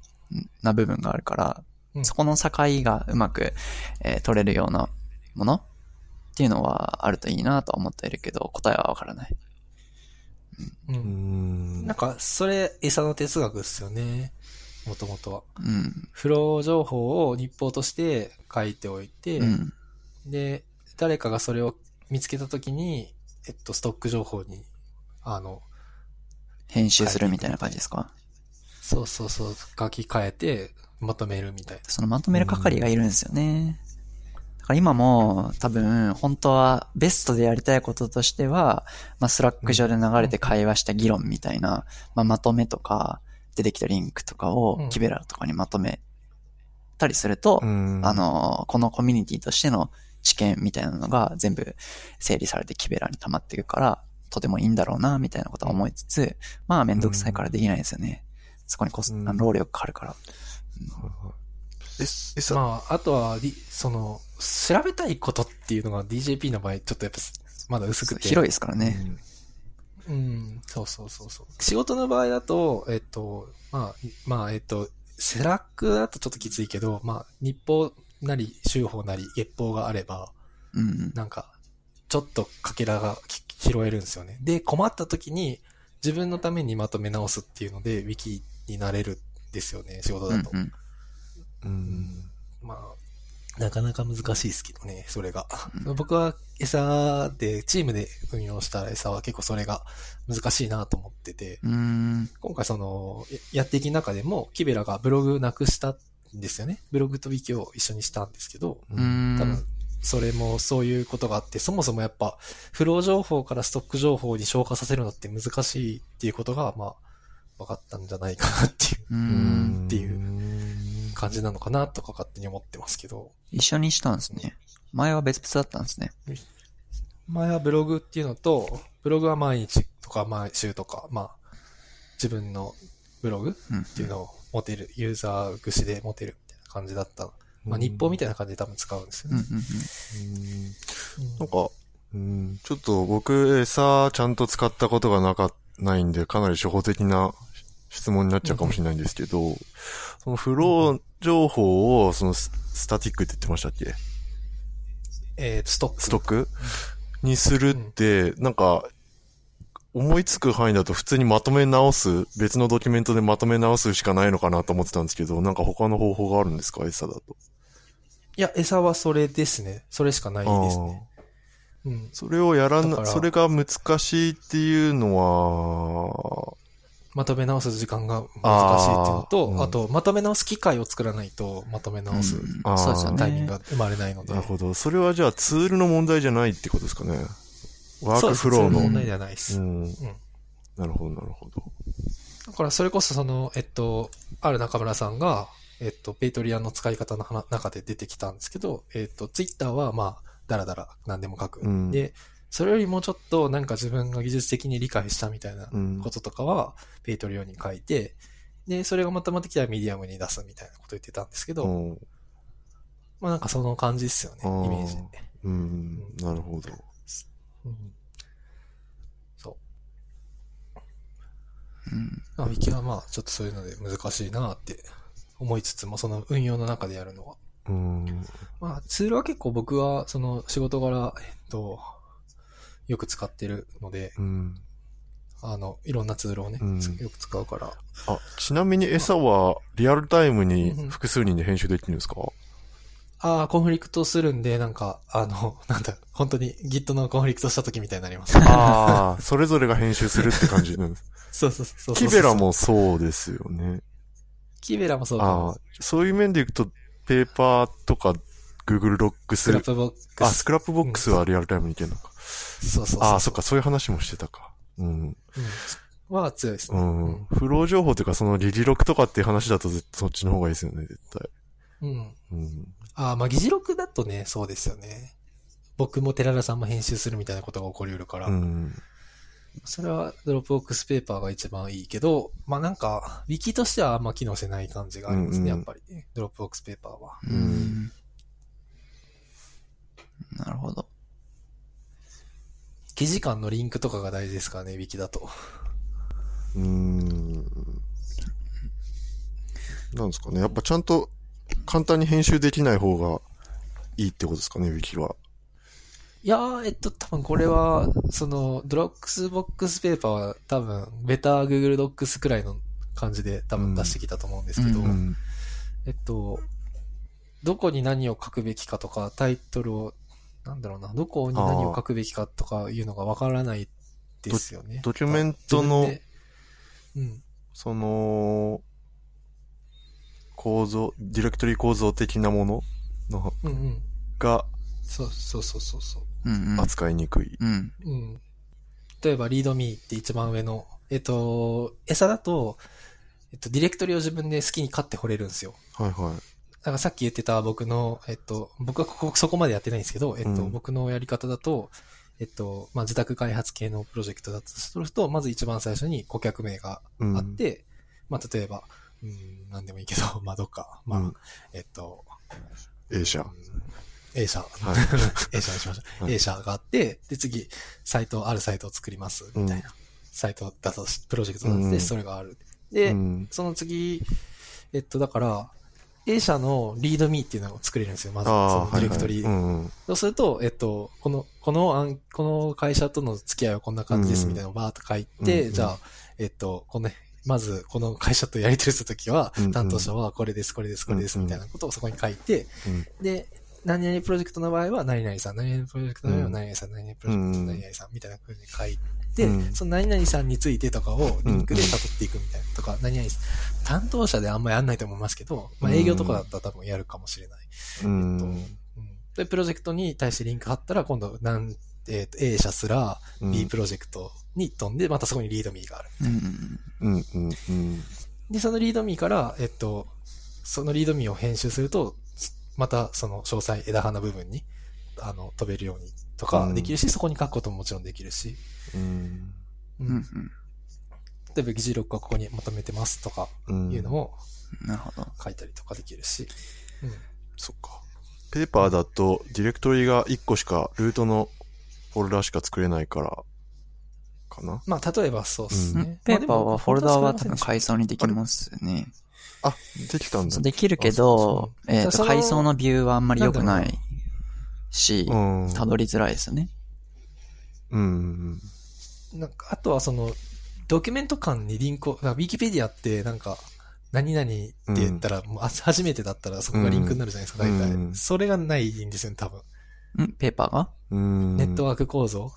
な部分があるから、うんそこの境がうまく、えー取れるようなものっていうのはあるといいなとは思っているけど、答えはわからない。う。うんん。なんか、それ、餌の哲学ですよね。もともとは。うん。フロー情報を日報として書いておいて、うん。で、誰かがそれを見つけたときに、えっと、ストック情報に、あの、編集するみたいな感じですか？そうそうそう、書き換えて、まとめるみたいな。そのまとめる係がいるんですよね。だから今も多分本当はベストでやりたいこととしては、まあスラック上で流れて会話した議論みたいな、まあまとめとか出てきたリンクとかをうんキベラとかにまとめったりすると、うん。あ、の、このコミュニティとしての知見みたいなのが全部整理されてキベラに溜まっていくから、とてもいいんだろうな、みたいなことは思いつつ、まあめんどくさいからできないですよね。そこにコス、うんあの労力かかるから。まあ、あとは、りその、調べたいことっていうのが DJP の場合、ちょっとやっぱ、まだ薄くて。広いですからね。うん、そうそうそうそう。仕事の場合だと、えっと、まあ、まあ、えっと、セラックだとちょっときついけど、まあ、日報なり、週報なり、月報があれば、うん。なんか、ちょっとかけらが拾えるんですよね。で、困った時に、自分のためにまとめ直すっていうので、ウィキになれるんですよね、仕事だと。うんうん。まあ、なかなか難しいですけどね、それが。うん僕は餌で、チームで運用した餌は結構それが難しいなと思ってて、今回その、ややっていく中でも、キベラがブログなくしたんですよね。ブログとウィキを一緒にしたんですけど、うーん。多分、それもそういうことがあって、そもそもやっぱ、フロー情報からストック情報に消化させるのって難しいっていうことが、まあ、分かったんじゃないかなっていううんんっていう感じなのかなとか勝手に思ってますけど、一緒にしたんですね。前は別々だったんですね。前はブログっていうのと、ブログは毎日とか毎週とか、まあ、自分のブログうん。っていうのを持てる、ユーザー串で持てるみたいな感じだった。まあ、日報みたいな感じで多分使うんですよね。なんか、うん、ちょっと僕、餌ちゃんと使ったことがなか、ないんで、かなり初歩的な質問になっちゃうかもしれないんですけど、そのフロー情報を、そのススタティックって言ってましたっけ？えー、ストック。ストック？にするって、なんか、思いつく範囲だと普通にまとめ直す、別のドキュメントでまとめ直すしかないのかなと思ってたんですけど、なんか他の方法があるんですか？餌だと。いや、餌はそれですね。それしかないですね。うん。それをやらな、それが難しいっていうのは、まとめ直す時間が難しいっていうのと、あ,、うんと、まとめ直す機会を作らないと、まとめ直すうんあーそうですよね。タイミングが生まれないので。なるほど。それはじゃあツールの問題じゃないってことですかね。ワークフローの。そう問題ではないです。うん。うんなるほど、なるほど。だからそれこそその、えっと、ある中村さんが、えっと、ペイトリアンの使い方の話中で出てきたんですけど、えっと、ツイッターはまあ、だらだら何でも書く。うんで、それよりもちょっとなんか自分が技術的に理解したみたいなうんこととかは、ペイトリオンに書いて、で、それがまとまってきたらミディアムに出すみたいなこと言ってたんですけど、うん。まあなんかその感じですよね、イメージで。うん。なるほど。うんそう。うん。まあ、ウィキはまあ、ちょっとそういうので難しいなって思いつつも、その運用の中でやるのは。うん。まあ、ツールは結構僕は、その仕事柄、えっと、よく使ってるので、うん。あの、いろんなツールをね、うんつよく使うから。あ、ちなみに餌はリアルタイムに複数人で編集できるんですか？ああ、コンフリクトするんで、なんか、あの、なんだ、本当に Git のコンフリクトした時みたいになります。ああ、それぞれが編集するって感じなんです。そうそうそうそう。キベラ。もそうですよね。キベラもそうかああも。、そういう面でいくと、ペーパーとか Google ドックススクラップボックス。あ、スクラップボックスはリアルタイムにいけるのか。そうそうそう。ああ、そっか、そういう話もしてたか。うん。うん。は強いですね。うん。フロー情報というか、その議事録とかっていう話だと絶そっちの方がいいですよね、絶対。うん。うん。ああ、まあ、議事録だとね、そうですよね。僕も寺田さんも編集するみたいなことが起こり得るから、うん。それはドロップボックスペーパーが一番いいけど、まあなんか、ウィキとしてはあんま機能してない感じがありますね、うんうんやっぱり、ドロップボックスペーパーは。うんん。なるほど。記事間のリンクとかが大事ですからね、ウィキだと。うーん。なんですかね。やっぱちゃんと簡単に編集できない方がいいってことですかね、ウィキは。いやー、えっと、多分これは、その、ドロップボックスペーパーは多分、ベター Google Docs くらいの感じで多分出してきたと思うんですけど、うんうん。えっと、どこに何を書くべきかとか、タイトルを、なんだろうな、どこに何を書くべきかとかいうのがわからないですよね。ドキュメントのうん。その、構造、ディレクトリ構造的なもの？のうんうん。がそうそうそうそうそう。うんうん。扱いにくい。うん。うん。例えば、リードミーって一番上の、えっと、餌だと、えっと、ディレクトリを自分で好きに買って掘れるんですよ。はいはい。からさっき言ってた僕の、えっと、僕はここ、そこまでやってないんですけど、えっと、うん僕のやり方だと、えっと、まあ、自宅開発系のプロジェクトだとすると、まず一番最初に顧客名がうんあって、まあ、例えば、うん、なんでもいいけど、まあ、どっか、まあ、うんえっと、A 社。A 社、はい A 社にしましょう。はい A 社があって、で、次、サイト、あるサイトを作ります、みたいな。サイトだとし、プロジェクトだとして、うんそれがある。で、うん。その次、えっと、だから、A 社のリードミーっていうのを作れるんですよ、まず。そのディレクトリ。はいはいうんうんそうすると、えっと、この、この案、この会社との付き合いはこんな感じですうんみたいなのをバーっと書いて、うんじゃあ、えっと、この、まず、この会社とやり取りするときは担当者はこれです、これです、これです、うんみたいなことをそこに書いて、うん。で、何々プロジェクトの場合は何々さん、何々プロジェクトの場合はうん。何々さん、何々プロジェクトの何々さん、みたいな風に書いて、うん。その何々さんについてとかをリンクで辿っていくみたいなとか、何々さん、担当者であんまりやんないと思いますけど、まあ営業とかだったら多分やるかもしれない。うん。うん。で、プロジェクトに対してリンク貼ったら、今度、なん、えっ、と、A 社すらうん B プロジェクトに飛んで、またそこにリードミーがある。うん。うんうんうんで、そのリードミーから、えっと、そのリードミーを編集すると、またその詳細、枝葉の部分に、あの、飛べるようにとかうんできるし、そこに書くことももちろんできるし、うんううんん。例えば議事録はここにまとめてますとかうんいうのをなるほど。書いたりとかできるし、うん。そっか。ペーパーだと、ディレクトリが1個しか、ルートのフォルダしか作れないから、かな？まあ、例えばそうですうんね。ペーパーはフォルダは多分い階層にできますね。あ、できたんだそう。できるけど、あそうえっ、と、その階層のビューはあんまり良くないし、うん。たどりづらいですよね。うん。なんか、あとはその、ドキュメント間にリンクを、なんかウィキペディアってなんか、何々って言ったら、もうあ初めてだったらそこがリンクになるじゃないですか、うん大体。うんそれがないんですよね、多分。ん？ペーパーが？うん。ネットワーク構造？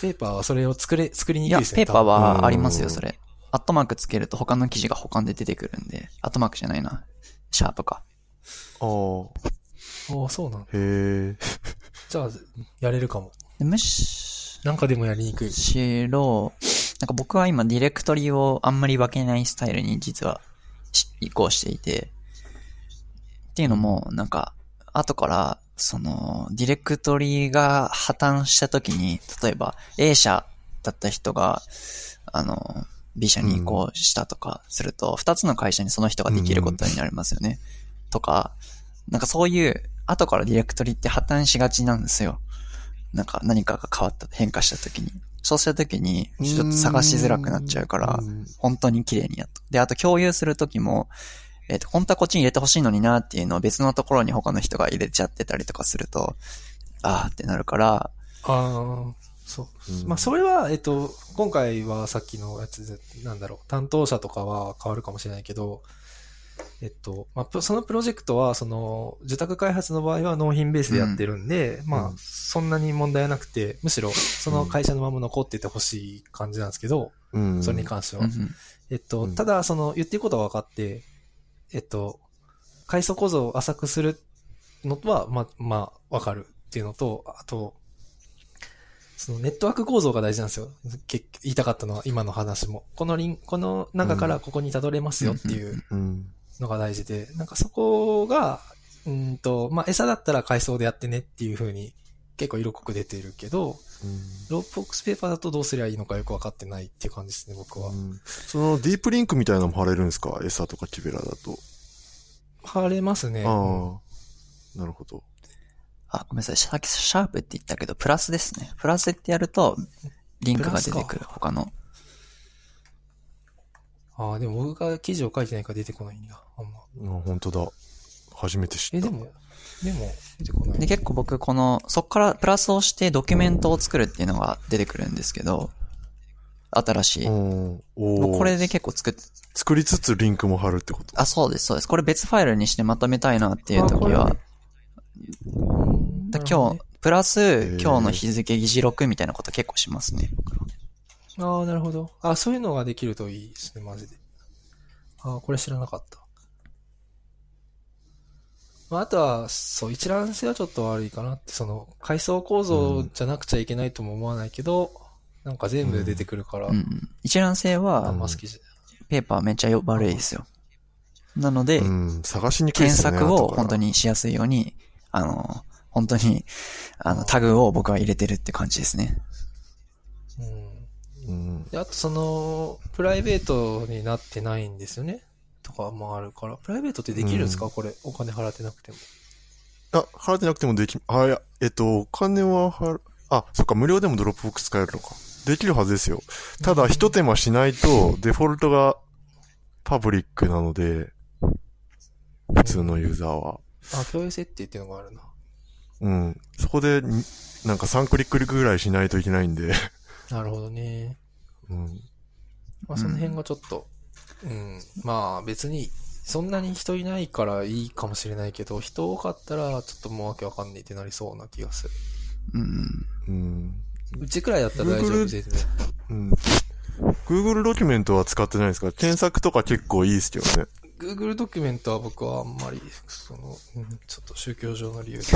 ペーパーはそれを作れ、作りにいや、くいですね。ペーパーはありますよ、うんそれ。アットマークつけると他の記事が保管で出てくるんで、アットマークじゃないな。シャープか。ああ、おーそうなんだ。へえ。じゃあ、やれるかも。でむしなんかでもやりにくい。ろ、なんか僕は今ディレクトリをあんまり分けないスタイルに実はし移行していて、っていうのも、なんか、後から、その、ディレクトリが破綻した時に、例えば A 社だった人が、あの、B 社に移行したとかすると、二、つの会社にその人ができることになりますよね。とか、なんかそういう、後からディレクトリって破綻しがちなんですよ。なんか何かが変わった、変化した時に。そうした時に、ちょっと探しづらくなっちゃうから、うん本当に綺麗にやっと。で、あと共有するときも、えっ、と、本当はこっちに入れてほしいのになっていうのを別のところに他の人が入れちゃってたりとかすると、あーってなるから、ああ、そう。うんまあ、それは、えっと、今回はさっきのやつで、なんだろう、担当者とかは変わるかもしれないけど、えっと、まあプ、そのプロジェクトは、その、受託開発の場合は納品ベースでやってるんで、まあうん、そんなに問題はなくて、むしろ、その会社のまま残っててほしい感じなんですけど、うん。それに関しては。うんうんえっと、うんただ、その、言ってることは分かって、えっと、階層構造を浅くするのは、まあ、まあ、分かるっていうのと、あと、そのネットワーク構造が大事なんですよ。結局言いたかったのは今の話も。このリン、この中からここに辿れますよっていううん。のが大事で、なんかそこが、うんと、まあ、餌だったら階層でやってねっていう風に結構色濃く出てるけど、ロープボックスペーパーだとどうすりゃいいのかよく分かってないっていう感じですね、僕はう。んそのディープリンクみたいなのも貼れるんですか？エサとかキベラだと。貼れますね。あうんあ。なるほど。あ、ごめんなさい。さっきシャープって言ったけど、プラスですね。プラスってやると、リンクが出てくる。他の。ああ、でも僕が記事を書いてないから出てこないんだ。あんま。あ本当だ。初めて知った。え、でも、でも、出てこない。で、結構僕、この、そっからプラスをしてドキュメントを作るっていうのが出てくるんですけど、新しい。これで結構作っ、作りつつリンクも貼るってこと？あ、そうです、そうです。これ別ファイルにしてまとめたいなっていう時は、今日、プラスー、今日の日付議事録みたいなこと結構しますね。ああ、なるほど。あそういうのができるといいですね、マジで。ああ、これ知らなかった。まあ、あとは、そう、一覧性はちょっと悪いかなって、その、階層構造じゃなくちゃいけないとも思わないけど、なんか全部で出てくるから、うんうん。一覧性あはん、ま好きじゃペーパーめっちゃよ悪いですよ。なので、うん、探しにくいで検すよね。索を後から本当にしやすいように、あの、本当に、あの、タグを僕は入れてるって感じですね。うん。うん。で、あとその、プライベートになってないんですよね。とかもあるから。プライベートってできるんですか、うんこれ。お金払ってなくても。あ、払ってなくてもでき、あ、いや、えっと、お金は払、あ、そっか、無料でもドロップボックス使えるのか。できるはずですよ。ただ、一手間しないと、デフォルトがパブリックなので、普通のユーザーは。あ、共有設定っていうのがあるな。うん。そこで、になんか3クリックぐらいしないといけないんで、なるほどね。うん。まあ、その辺がちょっと、うん、まあ別に、そんなに人いないからいいかもしれないけど、人多かったらちょっともうわけわかんないってなりそうな気がする。うん。うん。うちくらいだったら大丈夫全然。うん。Google ドキュメントは使ってないですか？検索とか結構いいですけどね。Google ドキュメントは僕はあんまり、その、うんちょっと宗教上の理由で。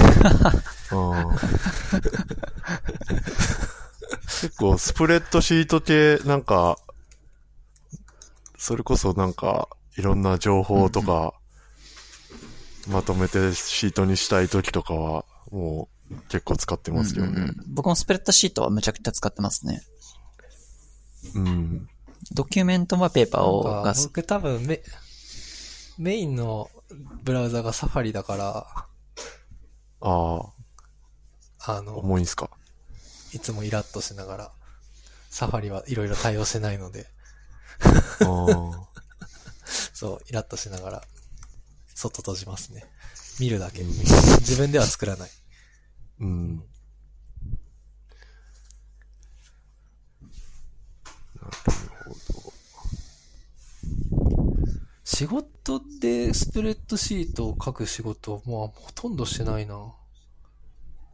結構スプレッドシート系、なんか、それこそなんか、いろんな情報とか、まとめてシートにしたい時とかは、もう結構使ってますけどね。うんうんうん僕もスプレッドシートはむちゃくちゃ使ってますね。うん。ドキュメントはペーパーを僕多分メ、メインのブラウザがサファリだから、ああ、あの、重いんすか？いつもイラッとしながら、サファリはいろいろ対応してないので。そう、イラッとしながら、外閉じますね。見るだけ。自分では作らない。うん。なるほど。仕事でスプレッドシートを書く仕事、もうほとんどしてないな。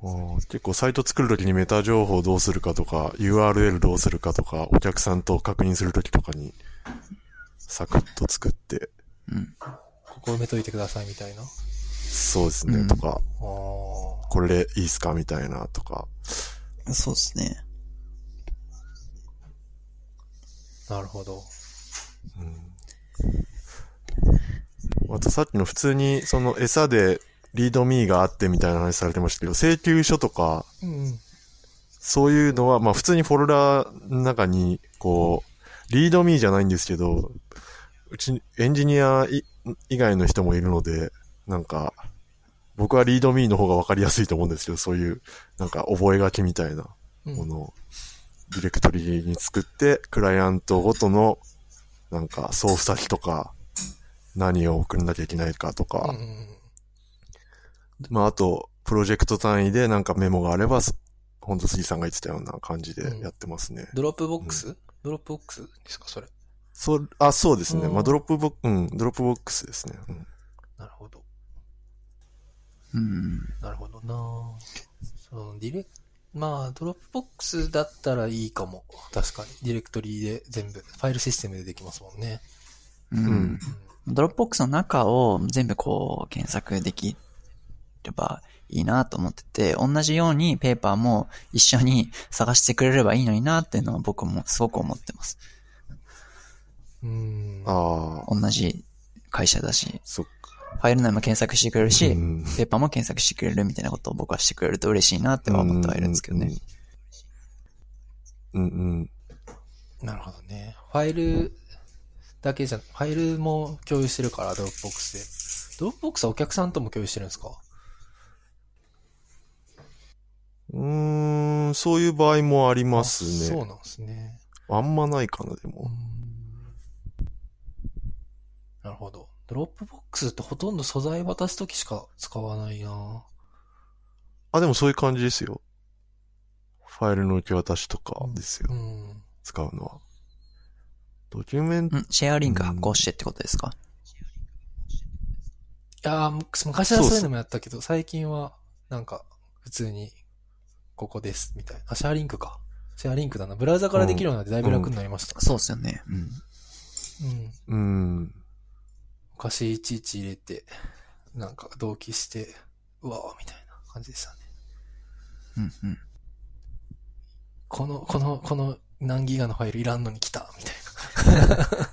結構サイト作るときにメタ情報どうするかとか、URL どうするかとか、お客さんと確認するときとかに、サクッと作って、うん。ここ埋めといてくださいみたいな。そうですね、うんとか、あこれでいいっすかみたいなとか。そうですね。あ、なるほど。あとさっきの普通に、その餌でリードミーがあってみたいな話されてましたけど、請求書とか、うん。そういうのは、まあ普通にフォルダの中に、こう、リードミーじゃないんですけど、うち、エンジニアい以外の人もいるので、なんか、僕はリードミーの方がわかりやすいと思うんですけど、そういう、なんか覚え書きみたいなうんものを、ディレクトリに作って、クライアントごとの、なんか、送付先とか、何を送んなきゃいけないかとか、うんまあ、あと、プロジェクト単位でなんかメモがあれば、すほんと杉さんが言ってたような感じでやってますね。ドロップボックス、ドロップボックスですか、それ？そう、あ、そうですね。うんまあ、ドロップボック、うん、ドロップボックスですね。うん。なるほど。うん。なるほどなそのディレク、まあ、ドロップボックスだったらいいかも。確かに。ディレクトリで全部、ファイルシステムでできますもんね。うん。うんドロップボックスの中を全部こう検索できればいいなと思ってて、同じようにペーパーも一緒に 探してくれればいいのになっていうのは僕もすごく思ってます。うん。ああ、同じ会社だし、そっか。ファイル内も検索してくれるし、うんペーパーも検索してくれるみたいなことを僕はしてくれると嬉しいなっては思ってはいるんですけどね。うんうん。なるほどね。ファイルだけじゃ、ファイルも共有してるから、ドロップボックスで。ドロップボックスはお客さんとも共有してるんですか？うん。うーん、そういう場合もありますね。あそうなんですね。あんまないかな、でも。んなるほど。ドロップボックスってほとんど素材渡すときしか使わないなあ、でもそういう感じですよ。ファイルの受け渡しとかですよ。うん。使うのは。ドキュメント、うん、シェアリンク発行してってことですか、いや昔はそういうのもやったけど、最近は、なんか、普通に、ここです、みたいな。あ、シェアリンクか。シェアリンクだな。ブラウザからできるようになってだいぶ楽になりました。そうですよね。うん。うん。うん。昔いちいち入れて、なんか同期して、うわーみたいな感じでしたね。うんうん。この、この、この何ギガのファイルいらんのに来た、みたいな。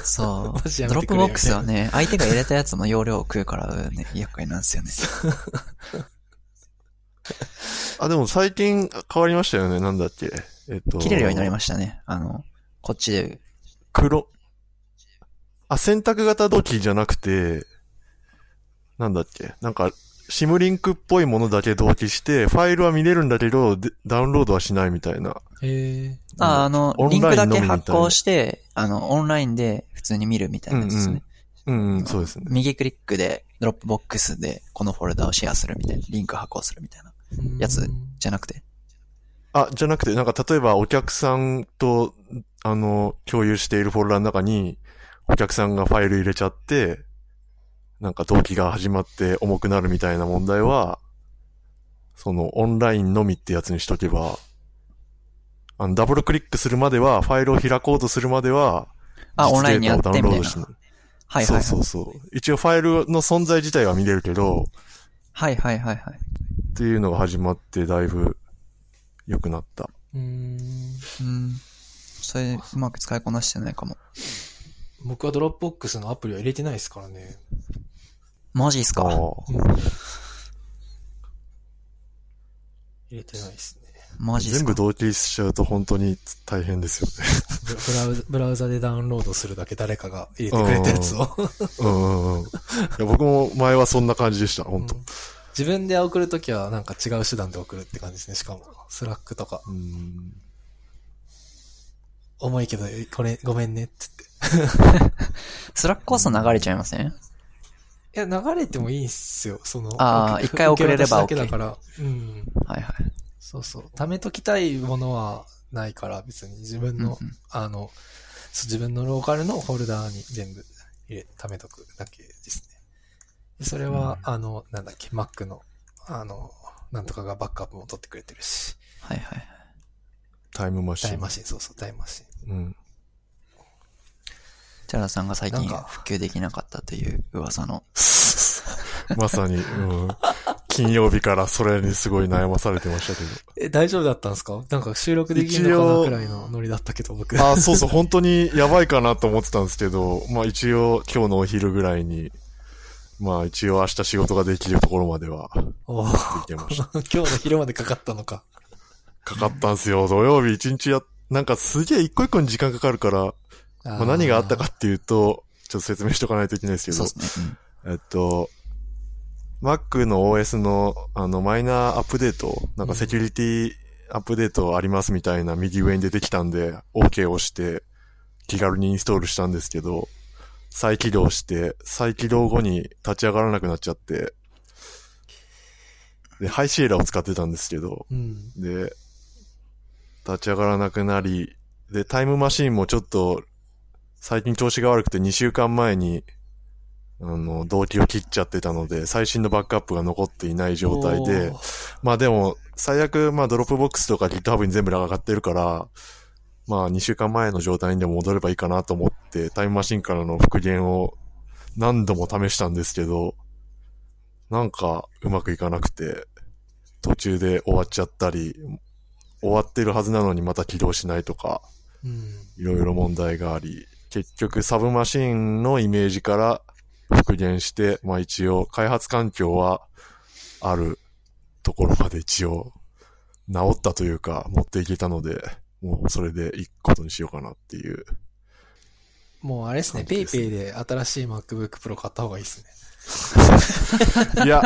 そう。ドロップボックスはね、相手が入れたやつの容量を食うからね、厄介なんですよね。あ、でも最近変わりましたよね。なんだっけ。えっと。切れるようになりましたね。あの、こっちで。黒。あ、選択型同期じゃなくて、なんだっけ。なんか、 symlink っぽいものだけ同期して、ファイルは見れるんだけど、でダウンロードはしないみたいな。へえ。あ、あのリンクだけ発行して、あの、オンラインで普通に見るみたいなやつですね。うんうん、そうですね。右クリックで、ドロップボックスで、このフォルダをシェアするみたいな、リンク発行するみたいな、やつじゃなくて。あ、じゃなくて、なんか例えばお客さんと、あの、共有しているフォルダの中に、お客さんがファイル入れちゃって、なんか同期が始まって重くなるみたいな問題は、そのオンラインのみってやつにしとけば、あの、ダブルクリックするまでは、ファイルを開こうとするまでは、あ、実オンラインにやってみたいな。はいはいはい。そうそうそう。一応ファイルの存在自体は見れるけど、はいはいはいはい。っていうのが始まってだいぶ良くなった。うーん。うん。それ、うまく使いこなしてないかも。僕はドロップボックスのアプリは入れてないですからね。マジっすか？ああうん入れてないですね。マジっすか？全部同期しちゃうと本当に大変ですよね。ブブラウザブラウザでダウンロードするだけ誰かが入れてくれたやつを。うんうんうん。いや僕も前はそんな感じでした、本当うん自分で送るときはなんか違う手段で送るって感じですね。しかも、スラックとか。うん。重いけど、これ、ごめんね、ってって。スラックこそ流れちゃいません？いや、流れてもいいんすよ。その、あー一回送れれば受け渡しだけだから。うん。はいはい。そうそう。貯めときたいものはないから、別に自分の、うんうんあの、自分のローカルのフォルダーに全部入れ、貯めとくだけですね。でそれは、あの、なんだっけ、Mac の、あの、なんとかがバックアップも取ってくれてるし、はいはい。タイムマシン。タイムマシン、そうそう、タイムマシン。うん。チャラさんが最近復旧できなかったという噂の。まさに、うん。金曜日からそれにすごい悩まされてましたけえ、大丈夫だったんですか？なんか収録できるのかなくらいのノリだったけど、僕。ど。あ、そうそう、本当にやばいかなと思ってたんですけど、まあ一応今日のお昼ぐらいに、まあ一応明日仕事ができるところまではおーできてました。今日の昼までかかったのか。かかったんすよ。土曜日一日や、なんかすげえ一個一個に時間かかるから、まあ、何があったかっていうと、ちょっと説明しとかないといけないですけどそうで、すね。えっと、Mac の OS のあのマイナーアップデート、なんかセキュリティアップデートありますみたいな右上に出てきたんで、OK を押して気軽にインストールしたんですけど、再起動して、再起動後に立ち上がらなくなっちゃって、で、ハイシエラを使ってたんですけど、うん。で、立ち上がらなくなり、で、タイムマシンもちょっと、最近調子が悪くて2週間前に、あの、同期を切っちゃってたので、最新のバックアップが残っていない状態でまあでも、最悪、まあドロップボックスとか GitHub に全部上がってるから、まあ2週間前の状態にでも戻ればいいかなと思って、タイムマシンからの復元を何度も試したんですけど、なんかうまくいかなくて、途中で終わっちゃったり、終わってるはずなのにまた起動しないとか、うん。いろいろ問題があり、結局サブマシンのイメージから復元して、まあ一応開発環境はあるところまで一応治ったというか持っていけたので、もうそれで行くことにしようかなっていう。もうあれですね、ペイペイで新しい MacBook Pro 買った方がいいですね。いや、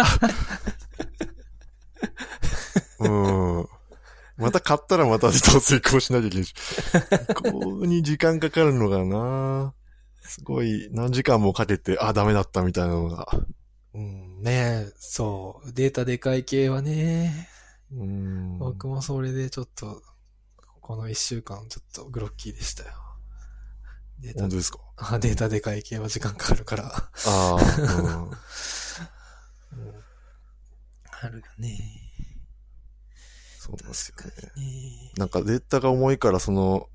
うん。また買ったらまた自動追行しなきゃいけないし。ここに時間かかるのがなすごい何時間もかけて、あ、ダメだったみたいなのが。うん、ねえ、そう。データでかい系はね、うん。僕もそれでちょっと、この一週間ちょっとグロッキーでしたよ。データ本当ですか？あデータでかい系は時間かかるから。ああ、うんあるよね。そうなんですよね。ねなんかデータが重いから、その、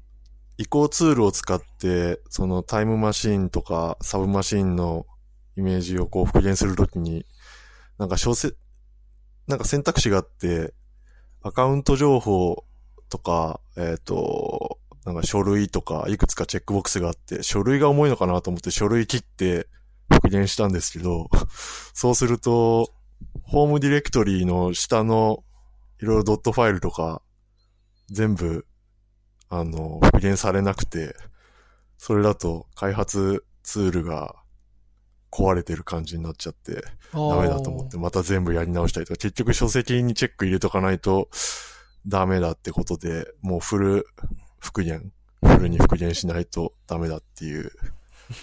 移行ツールを使って、そのタイムマシンとかサブマシンのイメージをこう復元するときに、なんか小説、なんか選択肢があって、アカウント情報とか、えっ、と、なんか書類とか、いくつかチェックボックスがあって、書類が重いのかなと思って書類切って復元したんですけど、そうすると、ホームディレクトリの下のいろいろドットファイルとか、全部、あの、復元されなくて、それだと開発ツールが壊れてる感じになっちゃって、ダメだと思って、また全部やり直したりとか、結局書籍にチェック入れとかないとダメだってことで、もうフル復元、フルに復元しないとダメだっていう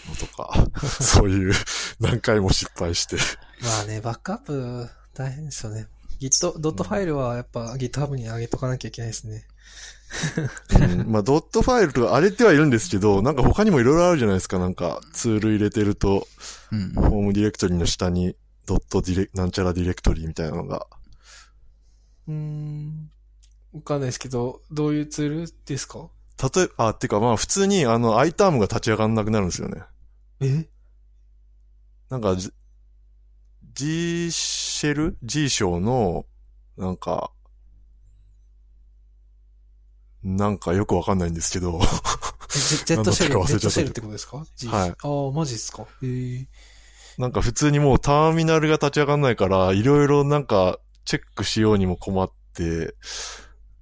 のとか、そういう何回も失敗して。まあね、バックアップ大変ですよね。Git、ドットファイルはやっぱ GitHub に上げとかなきゃいけないですね。うんまあ、ドットファイルとか荒れてはいるんですけど、なんか他にもいろいろあるじゃないですか。なんかツール入れてると、うん。ホームディレクトリの下にドットディレ、なんちゃらディレクトリみたいなのが。うーん。わかんないですけど、どういうツールですか？例え、あ、てかまあ普通にあの i タームが立ち上がんなくなるんですよね。え？なんか、G- シェル ?G 章の、なんか、なんかよくわかんないんですけど、え Z シェル、Z シェルってことですか？G はい。ああ、マジっすか。ええなんか普通にもうターミナルが立ち上がんないから、いろいろなんかチェックしようにも困って、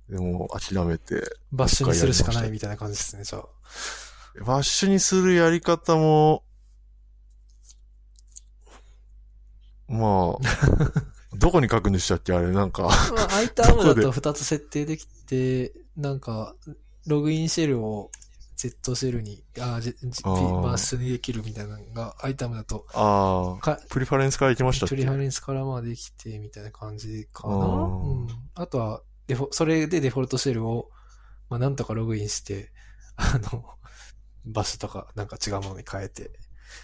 でも諦めて、バッシュにするしかないみたいな感じですね、じゃあ。バッシュにするやり方も、まあ、どこに書くんでしたっけあれ、なんか、まあ、i タームだどと2つ設定できて、なんか、ログインシェルを Z シェルに、あ、ー。バッシュにできるみたいなのが、i タームだと、ああ、かプリファレンスから行きましたっけ？プリファレンスからまあできて、みたいな感じかな。うん。あとは、デフォ、それでデフォルトシェルを、まあ、なんとかログインして、あの、バッシュとか、なんか違うものに変えて、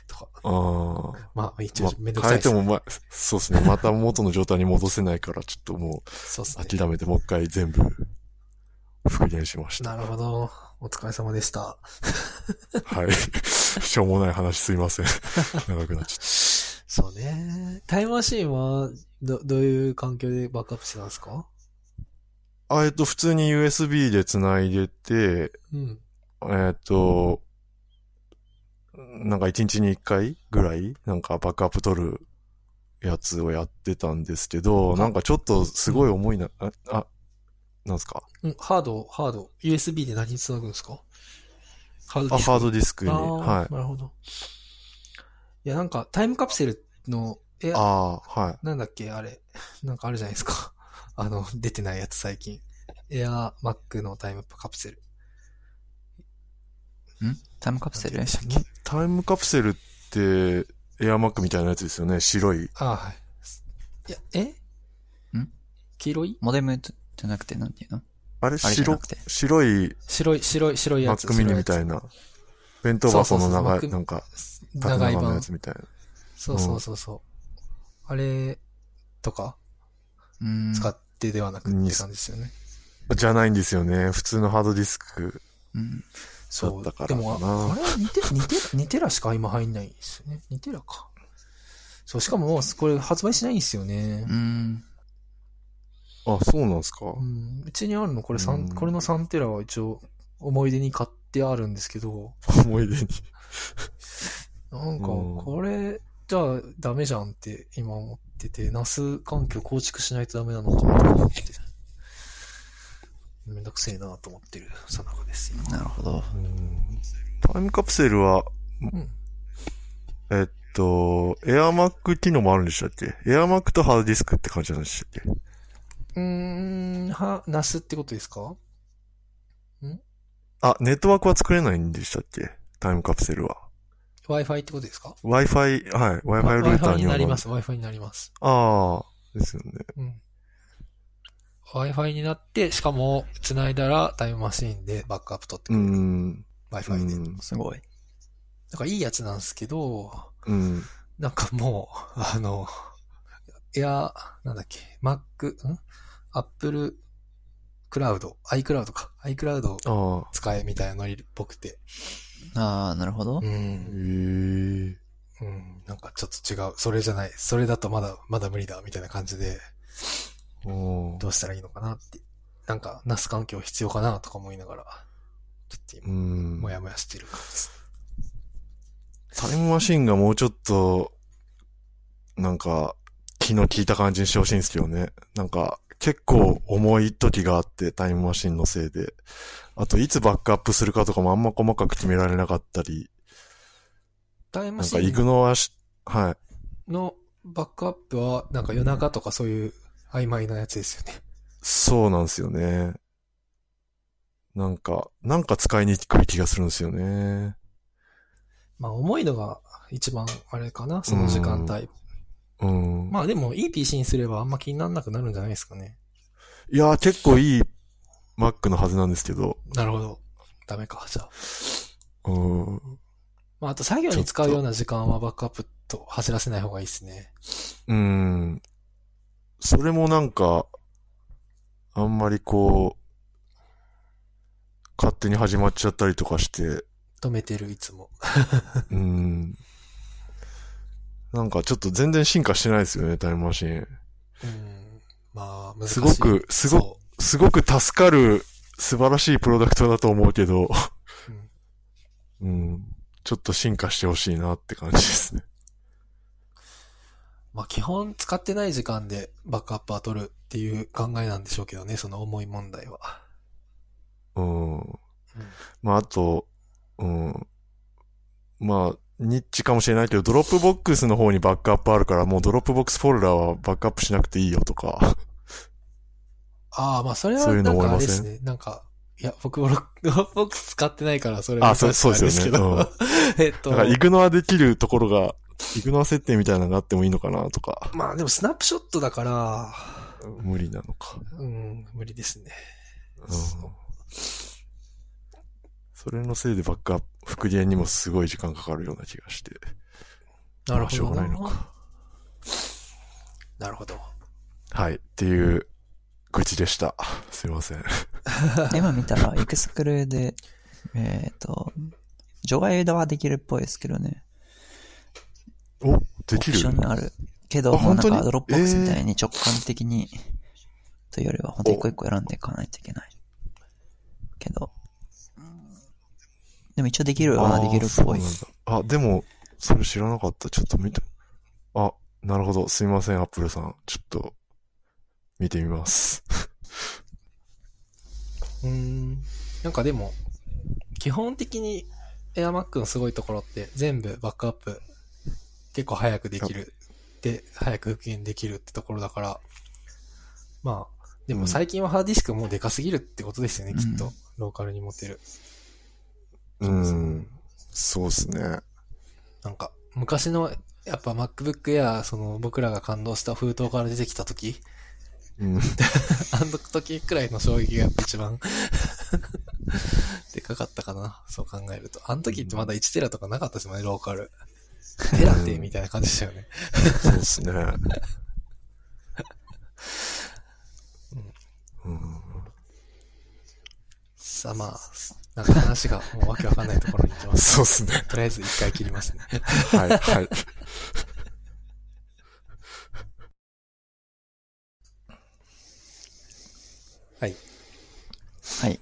とか。ああ。まあ、一ま応めんどくさいです。変えても、まあ、そうですね。また元の状態に戻せないから、ちょっともう、そうっすね。諦めてもう一回全部、復元しました。なるほど。お疲れ様でした。はい。しょうもない話すいません。長くなっちゃっそうね。タイムマシーンは、ど、どういう環境でバックアップしてたんですか？た。あ、えっと、普通に USB で繋いでて、うん。えっと、なんか一日に一回ぐらい、なんかバックアップ取るやつをやってたんですけど、あなんかちょっとすごい重いな、あ、あなんすか？うん、ハード、ハード。USB で何に繋ぐんですか？ハードあ、ディスク。ハードディスクに。はい。なるほど。いや、なんか、タイムカプセルの、え、ああ、はい。なんだっけ、あれ。なんかあるじゃないですか。あの、出てないやつ最近。エアマックのタイムカプセル。ん？タイムカプセル？でしたっけ？タイムカプセルって、エアマックみたいなやつですよね。白い。あはい。いや、え？ん？黄色い？モデムじゃなくて、なんていうの？あれあれじゃな白く、て。白い白い、白い、白いやつ。マックミニみたいな。弁当箱の長い、そうそうそうなんか、縦長いのや。つみたいな。そうそうそうそう。あれとか？うーん。使ってではなくってうん感じですよね。じゃないんですよね。普通のハードディスク。うん。そう。だからでも、あれ2テラ、2テラ、2テラしか今入んないんですよね。2テラか。そう、しかももうこれ発売しないんですよねう。ん。あ、そうなんですか？うん。うちにあるのこれうん3、これの3テラは一応思い出に買ってあるんですけど、思い出に。なんかうんこれじゃあダメじゃんって今思ってて、NAS 環境構築しないとダメなのかなと思って。めんどくせえなと思ってるさなかです、今。なるほど。タイムカプセルは、うん。えっと、エアマック機能もあるんでしたっけ？エアマックとハードディスクって感じなんでしたっけ？うーん、は、NAS ってことですか？あ、ネットワークは作れないんでしたっけ？タイムカプセルは。?Wi-Fi ってことですか？Wi-Fi、はい。Wi-Fi ルーター Wi-Fi にはになります、Wi-Fi になります。ああ、ですよね。うん。Wi-Fi になって、しかも、繋いだらタイムマシーンでバックアップ取ってうくれる。ん。Wi-Fi で。うんすごい。なんかいいやつなんですけど、うん。なんかもう、あの、いや、なんだっけ、Mac、ん ?Apple Cloud、iCloud か。iCloud を。使えみたいなノリっぽくて。ああ、なるほどう。へん。え。うん。なんかちょっと違う。それじゃない。それだとまだ、まだ無理だ、みたいな感じで、おーどうしたらいいのかなって。なんか、NAS 環境必要かなとか思いながら。ちょっとう今、ん。もやもやしてる感じです。タイムマシンがもうちょっと、なんか、気の利いた感じにしてほしいんですけどね。なんか、結構重い時があって、タイムマシンのせいで。あと、いつバックアップするかとかもあんま細かく決められなかったり、タイムマなんか、イシングノアし、はい。のバックアップは、なんか夜中とかそういう曖昧なやつですよね。そうなんですよね。なんか、なんか使いにくい気がするんですよね。まあ重いのが一番あれかな、その時間帯。うん。まあでもいい PC にすればあんま気にならなくなるんじゃないですかね。いやー、結構いい Mac のはずなんですけど。なるほど。ダメか、じゃあ。うん。まああと作業に使うような時間はバックアップと走らせない方がいいですね。うん。それもなんか、あんまりこう、勝手に始まっちゃったりとかして、止めてる、いつも。うん。なんかちょっと全然進化してないですよね、タイムマシン。うん。まあ、難しい。すごくすごそすごく助かる素晴らしいプロダクトだと思うけど、う。うんうん。ちょっと進化してほしいなって感じですね。まあ基本使ってない時間でバックアップは取るっていう考えなんでしょうけどね、その重い問題は。うん。まあ、あと、うん。まあ、ニッチかもしれないけど、ドロップボックスの方にバックアップあるから、もうドロップボックスフォルダはバックアップしなくていいよとか。ああ、まあそれはそういうなんのん？かあれですね。なんか、いや、僕もドロップボックス使ってないから、それはあそうそうですよねあれですけど。えっとだから、イグノアできるところが、 ignore 設定みたいなのがあってもいいのかなとか。まあでもスナップショットだから、無理なのか。うん、無理ですね。うん。それのせいでバックアップ、復元にもすごい時間かかるような気がして。なるほどまあしょうがないのな。か。なるほど。はい。っていう、愚痴でした。すいません。今見たら、 exclude で、えっ、と、除外はできるっぽいですけどね。お、できる？ションにある。けど、あもうなん本当に？かドロップボックスみたいに直感的に、というよりは、本当に一個一個選んでいかないといけない。けど、でも一応できるはできるっぽいあ、でも、それ知らなかった。ちょっと見て。あ、なるほど。すいません、アップルさん。ちょっと、見てみます。うーん。なんかでも、基本的に AirMac のすごいところって全部バックアップ結構早くできる。で、早く復元できるってところだから、まあ、でも最近はハードディスクもうでかすぎるってことですよね、うんきっと。ローカルに持ってる。うん。そうっすね。なんか、昔の、やっぱ MacBook Air、その僕らが感動した封筒から出てきた時、うん。あの時くらいの衝撃がやっぱ一番 でかかったかな。そう考えると。あの時ってまだ1テラとかなかったですもんね、ローカル。テラってみたいな感じでしたよね。そうっすね。うん。さあまあ、なんか話がもうわけわかんないところに行きます。そうっすね。とりあえず一回切りますね。はい、はい。はい。はい。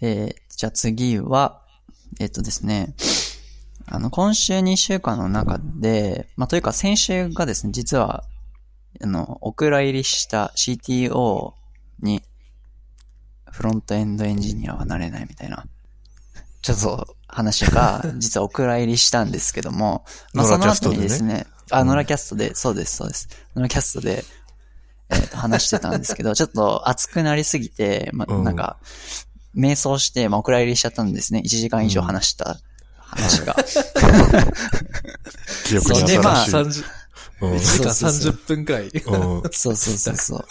えー、じゃあ次は、えっとですね、あの、今週2週間の中で、まあ、というか先週がですね、実は、あの、お蔵入りした CTO に、フロントエンドエンジニアはなれないみたいな、ちょっと話が、実はお蔵入りしたんですけども、まあ、その後にですね、あ、うんノラキャストで、そうです、そうです。ノラキャストで、えっ、と、話してたんですけど、ちょっと熱くなりすぎて、ま、うんなんか、瞑想して、まあ、お蔵入りしちゃったんですね。1時間以上話した話が。記憶に新しい。30、うん1時間そうそうそう30分くらい。うんそうそうそうそう。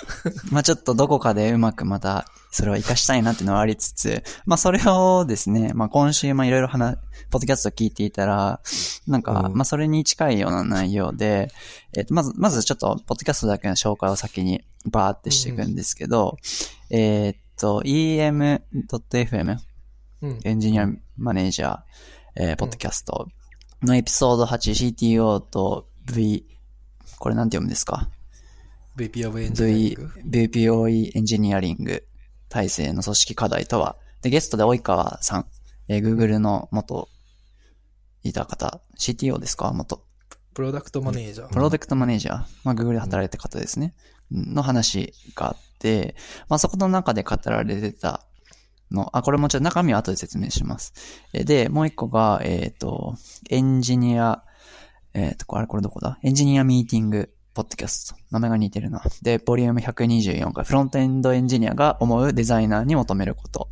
まあちょっとどこかでうまくまた、それを活かしたいなっていうのはありつつ、まあそれをですね、まあ今週まあいろいろ話、ポッドキャスト聞いていたら、なんか、うんまあそれに近いような内容で、えっ、と、まず、まずちょっと、ポッドキャストだけの紹介を先にバーってしていくんですけど、えーっと、em.fm うん。エンジニアマネージャー、えーポッドキャストのエピソード 8CTO と V、これなんて読むんですか？VP of Engineering v、VPOE エンジニアリング体制の組織課題とは、で、ゲストで及川さん、えー Google の元いた方、CTO ですか？元。プロダクトマネージャー。プロダクトマネージャー、まあ、Google で働いた方ですね。の話があって、まあ、そこの中で語られてたの、あ、これもちょっと中身は後で説明します。えで、もう一個が、えっ、と、エンジニア、えっ、と、あれこれどこだ？エンジニアミーティング、ポッドキャスト。名前が似てるな。で、ボリューム124回、フロントエンドエンジニアが思うデザイナーに求めること。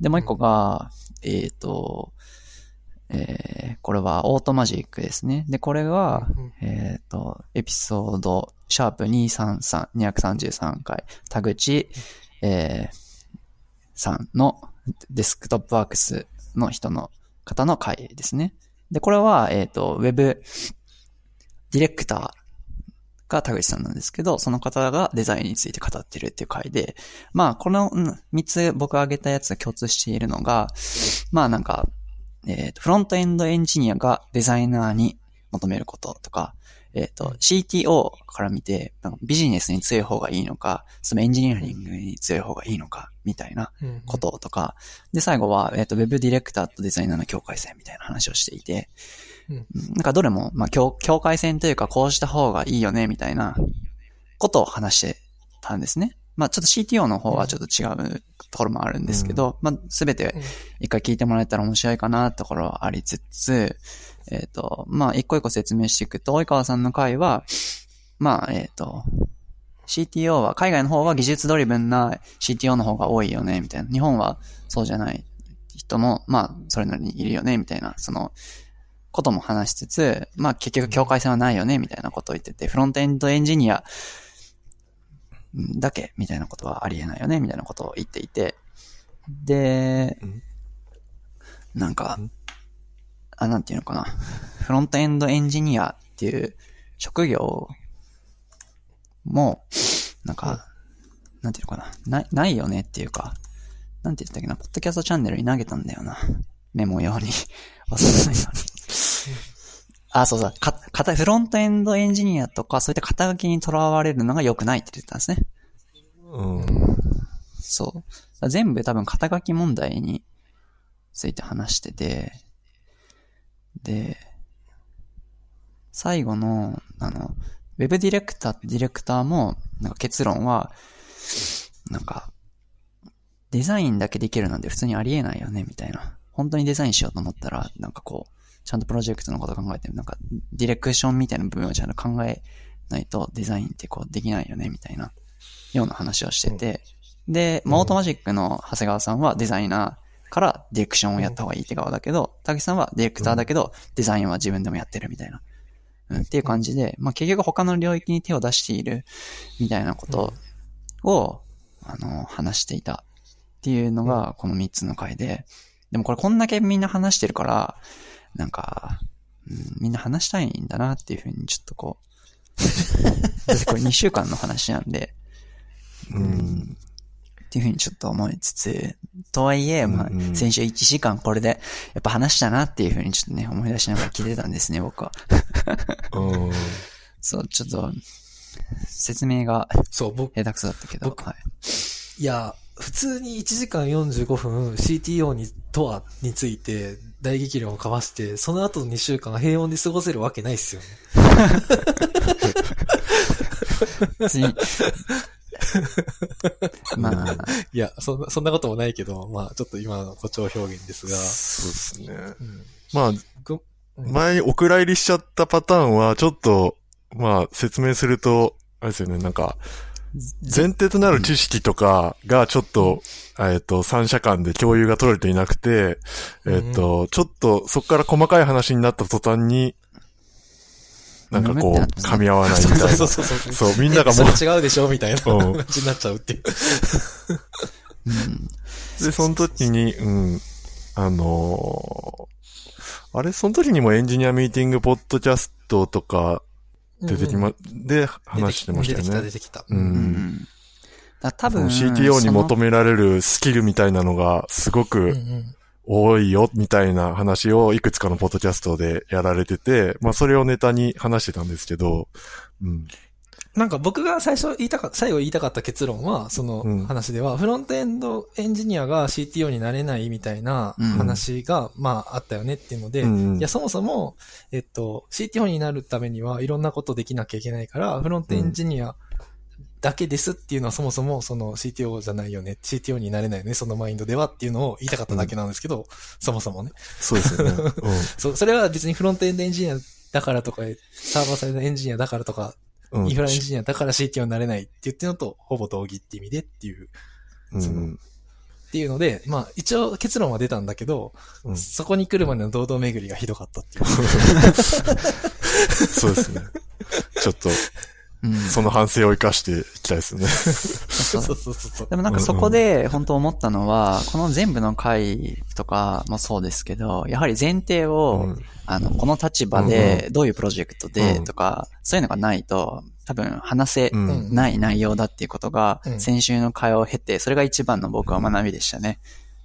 で、もう一個が、えっ、と、えーこれはオートマジックですね。で、これは、うんえっ、と、エピソード、シャープ233、233回、田口、えーさんのデスクトップワークスの人の方の回ですね。で、これは、えっ、と、ウェブディレクターが田口さんなんですけど、その方がデザインについて語ってるっていう回で、まあ、このうん3つ僕挙げたやつが共通しているのが、まあなんか、えっ、と、フロントエンドエンジニアがデザイナーに求めることとか、えっ、と、CTO から見て、ビジネスに強い方がいいのか、そのエンジニアリングに強い方がいいのか、みたいなうんこととか、で、最後は、えっ、と、ウェブディレクターとデザイナーの境界線みたいな話をしていて、なんかどれも、まあ、境境界線というか、こうした方がいいよね、みたいなことを話してたんですね。まあ、ちょっと CTO の方はちょっと違うところもあるんですけど、まあ、すべてうん一回聞いてもらえたら面白いかなところはありつつ、えっ、と、まあ、一個一個説明していくと、及川さんの回は、まあ、えっ、と、CTO は、海外の方は技術ドリブンな CTO の方が多いよね、みたいな。日本はそうじゃない人も、まあ、それなりにいるよね、みたいな、その、ことも話しつつ、まあ、結局境界線はないよね、みたいなことを言ってて、フロントエンドエンジニアだけ、みたいなことはありえないよね、みたいなことを言っていて、でうん、なんかうん、あ、なんていうのかな。フロントエンドエンジニアっていう職業も、なんか、なんていうのかな。ない、ないよねっていうか、なんて言ったっけな、ポッドキャストチャンネルに投げたんだよな。メモ用に。忘れないように。あ、そうそう。か、かた、フロントエンドエンジニアとか、そういった肩書きにとらわれるのが良くないって言ってたんですね。うん。そう。全部多分肩書き問題について話してて、で、最後の、あの、ウェブディレクターとディレクターも、なんか結論は、なんか、デザインだけできるなんて普通にありえないよね、みたいな。本当にデザインしようと思ったら、なんかこう、ちゃんとプロジェクトのこと考えて、なんか、ディレクションみたいな部分をちゃんと考えないとデザインってこうできないよね、みたいな、ような話をしてて、で、まあ、オートマジックの長谷川さんはデザイナーからディレクションをやった方がいいって側だけど、竹さんはディレクターだけど、デザインは自分でもやってるみたいな。うん、っていう感じで、まあ、結局他の領域に手を出しているみたいなことを、あの、話していたっていうのがこの3つの回で、でもこれこん。だけみんな話してるから、なんか、うん、みんな話したいんだなっていうふうにちょっとこう、だってこれ2週間の話なんで、うん。っていうふうにちょっと思いつつ、とはいえ、まあ先週1時間これで、やっぱ話したなっていうふうにちょっとね、思い出しながら聞いてたんですね、僕は。うん。そう、ちょっと、説明がそう、僕、下手くそだったけど、僕はい。いや、普通に1時間45分 CTO に、とは、について大激論を交わして、その後の2週間平穏に過ごせるわけないっすよね。まあ、いや、そんな、そんなこともないけど、まあ、ちょっと今の誇張表現ですが、そうですね。うん。まあ、前にお蔵入りしちゃったパターンは、ちょっと、まあ、説明すると、あれですよね、なんか、前提となる知識とかがちょっと、えっと、三者間で共有が取れていなくて、えっと、ちょっと、そこから細かい話になった途端に、なんかこう、噛み合わないみたいな。そうそうそうそう。そう、みんながもう違うでしょみたいなうん感じになっちゃうっていう。うん。で、その時に、うん、あのーあれその時にもエンジニアミーティングポッドキャストとか出てきま、で話してましたよね。出てきた、出てきた。う。うん多分、CTO に求めめられるスキルみたいなのがすごくん多いよ、みたいな話をいくつかのポッドキャストでやられてて、まあそれをネタに話してたんですけど、うん。なんか僕が最初言いたか最後言いたかった結論は、そうんの話では、フロントエンドエンジニアが CTO になれないみたいなうん話が、まああったよねっていうので、うんいや、そもそも、えっと、CTO になるためにはいろんなことできなきゃいけないから、フロントエンジニアだけですっていうのはそもそもその CTO じゃないよね、CTO になれないよね、そのマインドではっていうのを言いたかっただけなんですけど、そもそもね。そうですよね。うん。そ、それは別にフロントエンドエンジニアだからとか、サーバーサイドエンジニアだからとか、うんインフラエンジニアだから CTO になれないって言ってるのと、ほぼ同義って意味でっていう、そのうん。っていうので、まあ一応結論は出たんだけど、うんそこに来るまでの堂々巡りがひどかったっていう。そうですね。ちょっと、うん。その反省を生かしていきたいですね。そうそうそうそうそう。でもなんかそこで本当思ったのは、この全部の回とかもそうですけど、やはり前提を、うんあの、この立場で、どういうプロジェクトでうんとか、そういうのがないと、多分話せうん。ない内容だっていうことがう、ん先週の会話を経て、それが一番の僕は学びでしたね。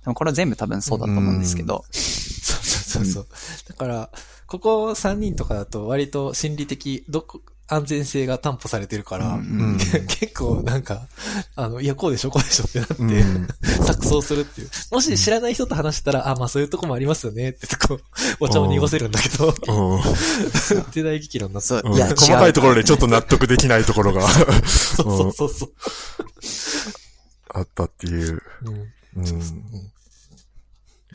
でもこれは全部多分そうだと思うんですけど、そうそうそうそう。だから、ここ3人とかだと割と心理的、どこ、安全性が担保されてるから、うんうん 結構なんか、あの、いや、こうでしょ、こうでしょってなって、うん 錯綜するっていう。もし知らない人と話したら、あ、まあそういうとこもありますよねってとこ、お茶を濁せるんだけど、うん手大議論になっいや。細かいところでちょっと納得できないところがそうそうそうそう。あったっていう。うんうん。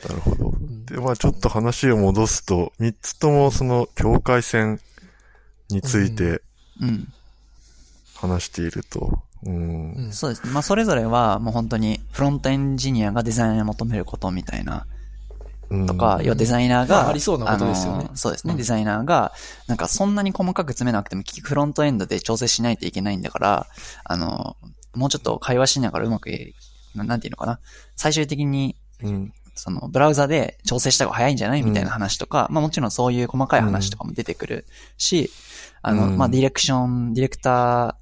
なるほど。んで、まあちょっと話を戻すと、三つともその境界線についてうん。話していると。うん。うんそうですね。まあ、それぞれはもう本当にフロントエンジニアがデザイナーに求めることみたいなうんとか、要はデザイナーが、まあありそうなことですよねそうですね、うんデザイナーが、なんかそんなに細かく詰めなくても、結局フロントエンドで調整しないといけないんだから、あの、もうちょっと会話しながらうまく、ななんていうのかな。最終的に、うん。その、ブラウザで調整した方が早いんじゃないみたいな話とか、まあもちろんそういう細かい話とかも出てくるし、あの、うんまあディレクション、ディレクタ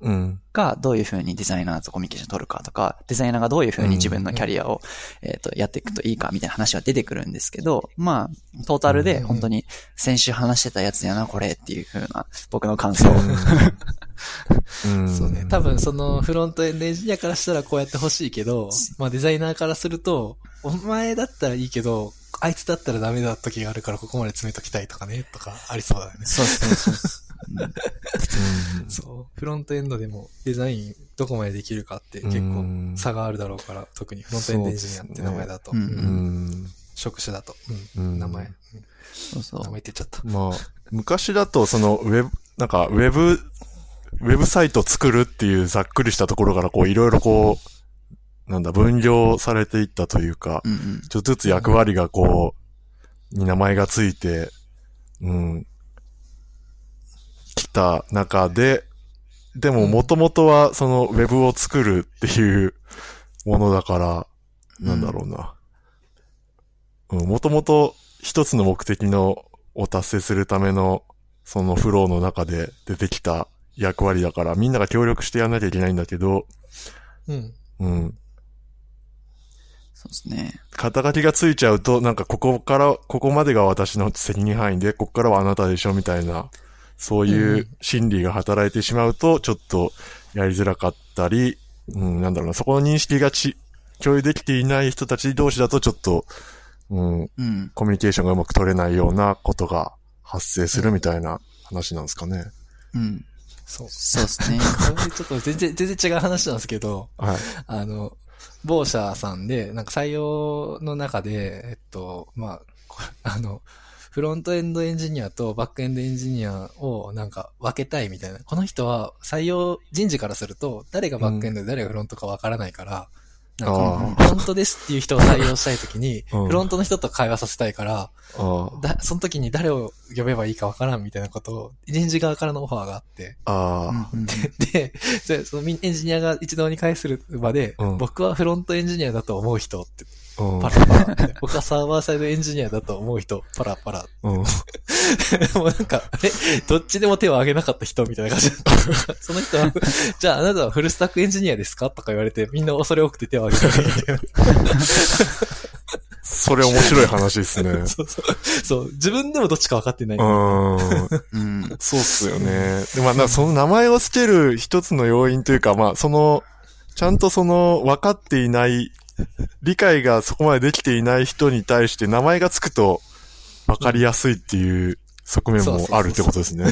うん。ーがどういう風にデザイナーとコミュニケーション取るかとか、デザイナーがどういう風に自分のキャリアを、えっ、と、やっていくといいかみたいな話は出てくるんですけど、まあ、トータルで本当に先週話してたやつやな、これっていう風な僕の感想。うん。そうね。多分そのフロントエンドエンジニアからしたらこうやって欲しいけど、まあデザイナーからすると、お前だったらいいけど、あいつだったらダメだ時があるからここまで詰めときたいとかね、とかありそうだよね。そうそうそうそう。うんそう。フロントエンドでもデザインどこまでできるかって結うん構差があるだろうから、特にフロントエンドエンジニアって名前だと。職種だと。ううんん。名前。うんそうそう名前って言っちゃった。まあ、昔だとそのウェブ、なんかウェブ、ウェブサイト作るっていうざっくりしたところからこういろいろこう、なんだ、分業されていったというか、うんうん。ちょっとずつ役割がこう、に名前がついて、うん、来た中で、でも元々はそのウェブを作るっていうものだから、なんだろうな。うん、もともと一つの目的のを達成するためのそのフローの中で出てきた役割だから、みんなが協力してやんなきゃいけないんだけど、うん。うん、そうですね。肩書きがついちゃうと、なんかここから、ここまでが私の責任範囲で、ここからはあなたでしょみたいな、そういう心理が働いてしまうと、ちょっとやりづらかったり、うん、なんだろうな、そこの認識がち、共有できていない人たち同士だとちょっと、うん、うん。コミュニケーションがうまく取れないようなことが発生するみたいな話なんですかね。うん。そう。そうですね。これちょっと全然、全然違う話なんですけど、はい。あの、某社さんで、なんか採用の中で、えっと、まあ、あの、フロントエンドエンジニアとバックエンドエンジニアをなんか分けたいみたいな。この人は採用人事からすると、誰がバックエンドで誰がフロントかわからないから、なんあか、フロントですっていう人を採用したいときに、うん。フロントの人と会話させたいから、あだ、その時に誰を呼べばいいか分からんみたいなことを、人事側からのオファーがあって、で、でそのみエンジニアが一堂に会する場で、うん。僕はフロントエンジニアだと思う人って、うんパラパラ。僕はサーバーサイドエンジニアだと思う人、パラパラ。うん。もうなんか、え、どっちでも手を挙げなかった人みたいな感じだった。その人は、じゃああなたはフルスタックエンジニアですかとか言われて、みんな恐れ多くて手を挙げてないみたいな。それ面白い話ですね。そうそう。そう。自分でもどっちか分かってない。うん。うん。そうっすよね。で、まあ、なその名前を付ける一つの要因というか、まあ、その、ちゃんとその、分かっていない、理解がそこまでできていない人に対して名前が付くと分かりやすいっていう側面もあるってことですね。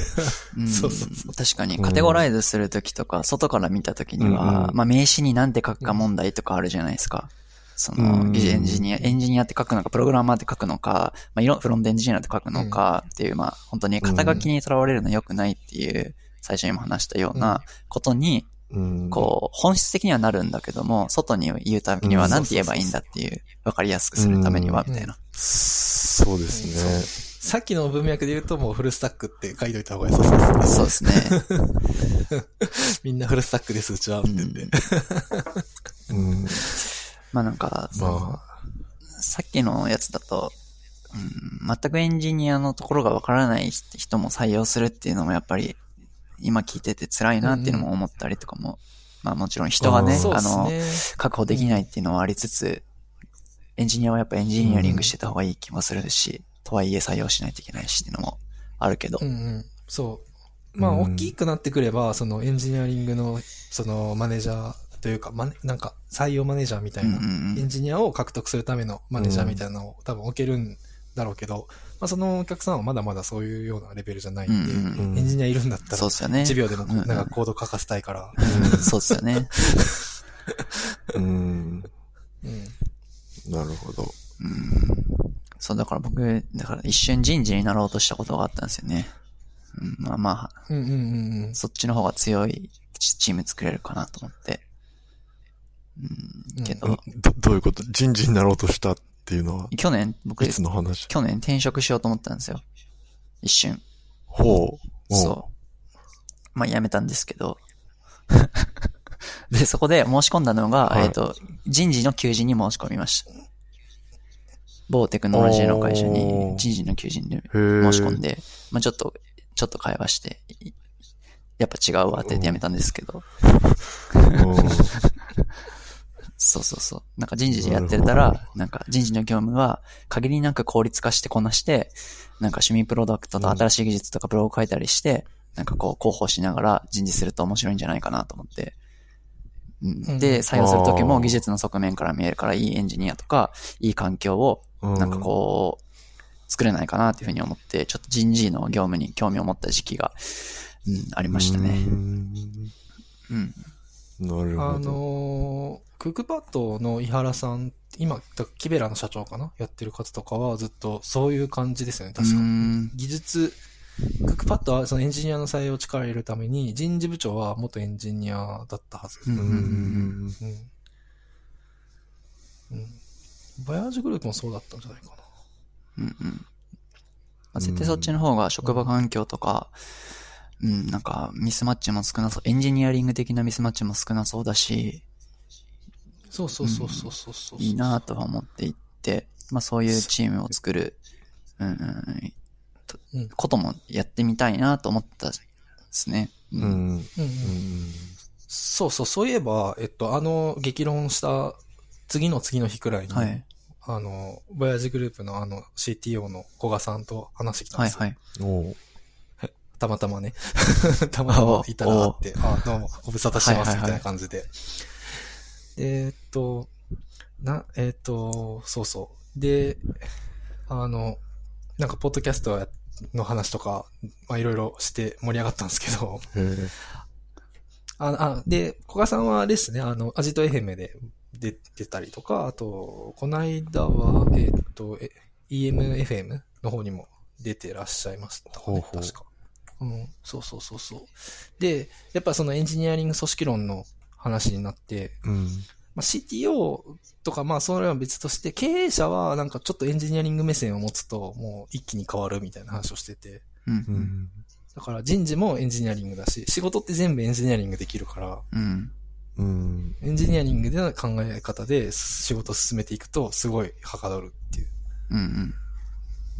うんそうそうそ確かに、カテゴライズするときとか、外から見たときには、うんうんまあ名詞になんて書くか問題とかあるじゃないですか。その、うんエンジニア、エンジニアって書くのか、プログラマーって書くのか、まあ、いろ、フロントエンジニアって書くのかっていう、まあ、本当に肩書きにとらわれるの良くないっていう、最初にも話したようなことに、うん。こう、本質的にはなるんだけども、外に言うためにはうん何て言えばいいんだっていう、わかりやすくするためには、みたいな。そうですね。さっきの文脈で言うともうフルスタックって書いといた方が良さそうですね。そうですね。みんなフルスタックです、うちは。って言って。うん。まあなんか、まさっきのやつだと、うん、全くエンジニアのところがわからない人も採用するっていうのもやっぱり、今聞いてて辛いなっていうのも思ったりとかも、まあもちろん人がね、あの。確保できないっていうのはありつつ、エンジニアはやっぱエンジニアリングしてた方がいい気もするし、とはいえ採用しないといけないしっていうのもあるけどう、んうん。そう。まあ、うん大きくなってくれば、そのエンジニアリングの、そのマネージャーというか、マネなんか採用マネージャーみたいな、エンジニアを獲得するためのマネージャーみたいなのを多分置けるんだろうけど、まあ、そのお客さんはまだまだそういうようなレベルじゃないんで、うんうんうんエンジニアいるんだったらそうっ、すよね。1秒でもうんうんなんかコード書かせたいから、うんそうっすよね。うん。うん。なるほど。うんそう、だから僕、だから一瞬人事になろうとしたことがあったんですよね。うん、まあまあ、うんうんうんうん。そっちの方が強いチチーム作れるかなと思って。うん、けど、ど、どういうこと？人事になろうとしたっていうのは、去年、僕い、つの話？去年転職しようと思ったんですよ。一瞬。ほう。そう。まあ辞めたんですけど。で、そこで申し込んだのが、はいえっ、と、人事の求人に申し込みました。某テクノロジーの会社おにー人事の求人で。申し込んで、まあちょっと、ちょっと会話して、いやっぱ違うわって言ってやめたんですけど、うんそうそうそう。なんか人事でやってたら、なんか人事の業務は限りなく効率化してこなして、なんか趣味プロダクトと新しい技術とかブログ書いたりして、なんかこう広報しながら人事すると面白いんじゃないかなと思って。で、採用するときも技術の側面から見えるから、いいエンジニアとか、いい環境を、うんなんかこう、作れないかなっていうふうに思って、ちょっと人事の業務に興味を持った時期が、うん、ありましたうね。んうん。なるほど。あのークックパッドの井原さん、今、キベラの社長かなやってる方とかはずっとそういう感じですよね、確かうに。ん技術、クックパッドはそのエンジニアの採用を力を入れるために、人事部長は元エンジニアだったはず。うんうんうんうんうん。うん。バヤージュグループもそうだったんじゃないかな。うんうん。まあ、絶対そっちの方が職場環境とか、うん、なんかミスマッチも少なそう、エンジニアリング的なミスマッチも少なそうだし、そうそうそうそうそうそう。いいなとは思っていて、まあそういうチームを作る、うん、うんとうんこともやってみたいなと思ったですね。う。うんん。うんうんうんそうそう、そういえば、えっと、あの、激論した次の次の日くらいに、はい。あの、ボヤージグループのあの CTO の古賀さんと話してきたんはいですよ。はい。おうたまたまね。たまたまいたら会って、あ、どうも、ご無沙汰してます、はいはいはいみたいな感じで。えーっと、な、えーっと、そうそう。で、あの、なんか、ポッドキャストの話とか、まあ、いろいろして盛り上がったんですけど。あ、あ、で、古賀さんはあれですね、あの、アジトエヘメで出てたりとか、あと、この間は、えーっと、え EMFM の方にも出てらっしゃいましたかね、ほうほう確か。うん、そうそうそうそう。で、やっぱそのエンジニアリング組織論の話になって、うん。まあ、CTO とか、まあ、それは別として、経営者はなんかちょっとエンジニアリング目線を持つと、もう一気に変わるみたいな話をしてて、うんう。ん。だから人事もエンジニアリングだし、仕事って全部エンジニアリングできるから、うん。うん。エンジニアリングでの考え方で仕事を進めていくと、すごいはかどるっていう。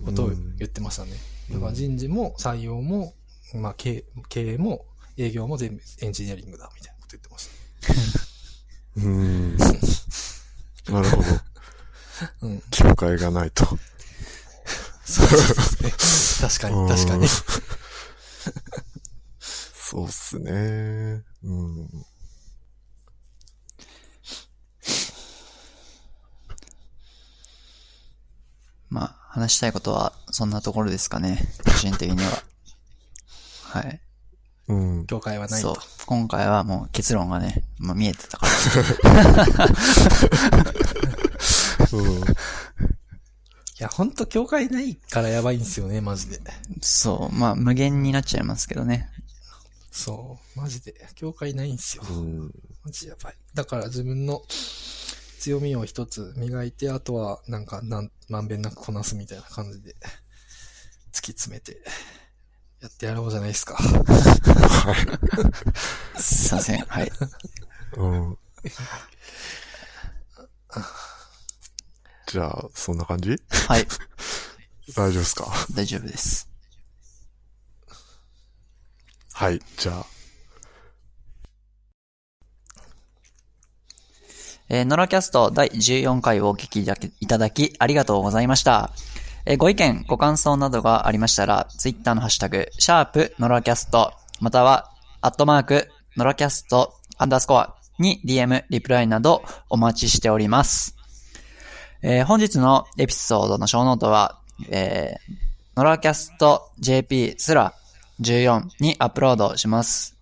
ことを言ってましたね。だから人事も採用も、まあ経営経営も営業も全部エンジニアリングだみたいなこと言ってましうん。なるほど。た。うん。境界がないと。そうですね。確かに、確かに。そうっすね。うん。まあ、話したいことはそんなところですかね。個人的には。はい。うん。境界はないそうと。。今回はもう結論がね、まあ見えてたから。うん。いや、ほんと境界ないからやばいんですよね、マジで。そう。まあ、無限になっちゃいますけどね。そう。マジで。境界ないんですよ。うん。マジやばい。だから自分の強みを一つ磨いて、あとはなんかなん、まんべんなくこなすみたいな感じで、突き詰めて、やってやろうじゃないですか。すいません。はい。うん。じゃあ、そんな感じ？はい。大丈夫ですか？大丈夫です。はい。じゃあ、えーノラキャスト第14回をお聞きいただきいただきありがとうございました。えーご意見、ご感想などがありましたら、ツイッターのハッシュタグ、シャープノラキャスト、または、アットマーク、ノラキャスト、アンダースコアに DM、リプライなどお待ちしております。えー本日のエピソードのショーノートは、えー、ノラキャスト JP スラ14にアップロードします。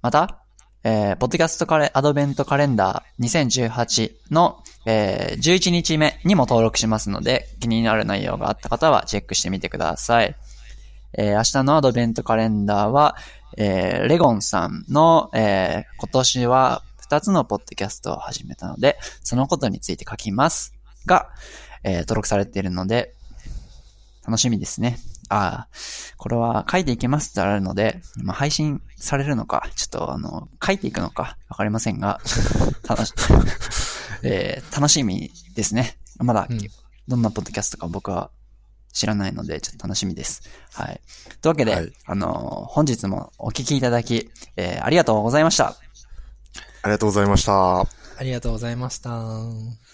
また、えー、ポッドキャストカレアドベントカレンダー2018の、えー、11日目にも登録しますので、気になる内容があった方はチェックしてみてください。えー、明日のアドベントカレンダーは、えー、レゴンさんの、えー、今年は2つのポッドキャストを始めたので、そのことについて書きますが、えー、登録されているので、楽しみですね。ああ、これは書いていきますってあるので、まあ、配信されるのか、ちょっとあの、書いていくのか、わかりませんが、楽し、えー楽しみですね。まだ、うんどんなポッドキャストか僕は知らないので、ちょっと楽しみです。はい。というわけで、はいあの、本日もお聞きいただき、えーありがとうございました。ありがとうございました。ありがとうございました。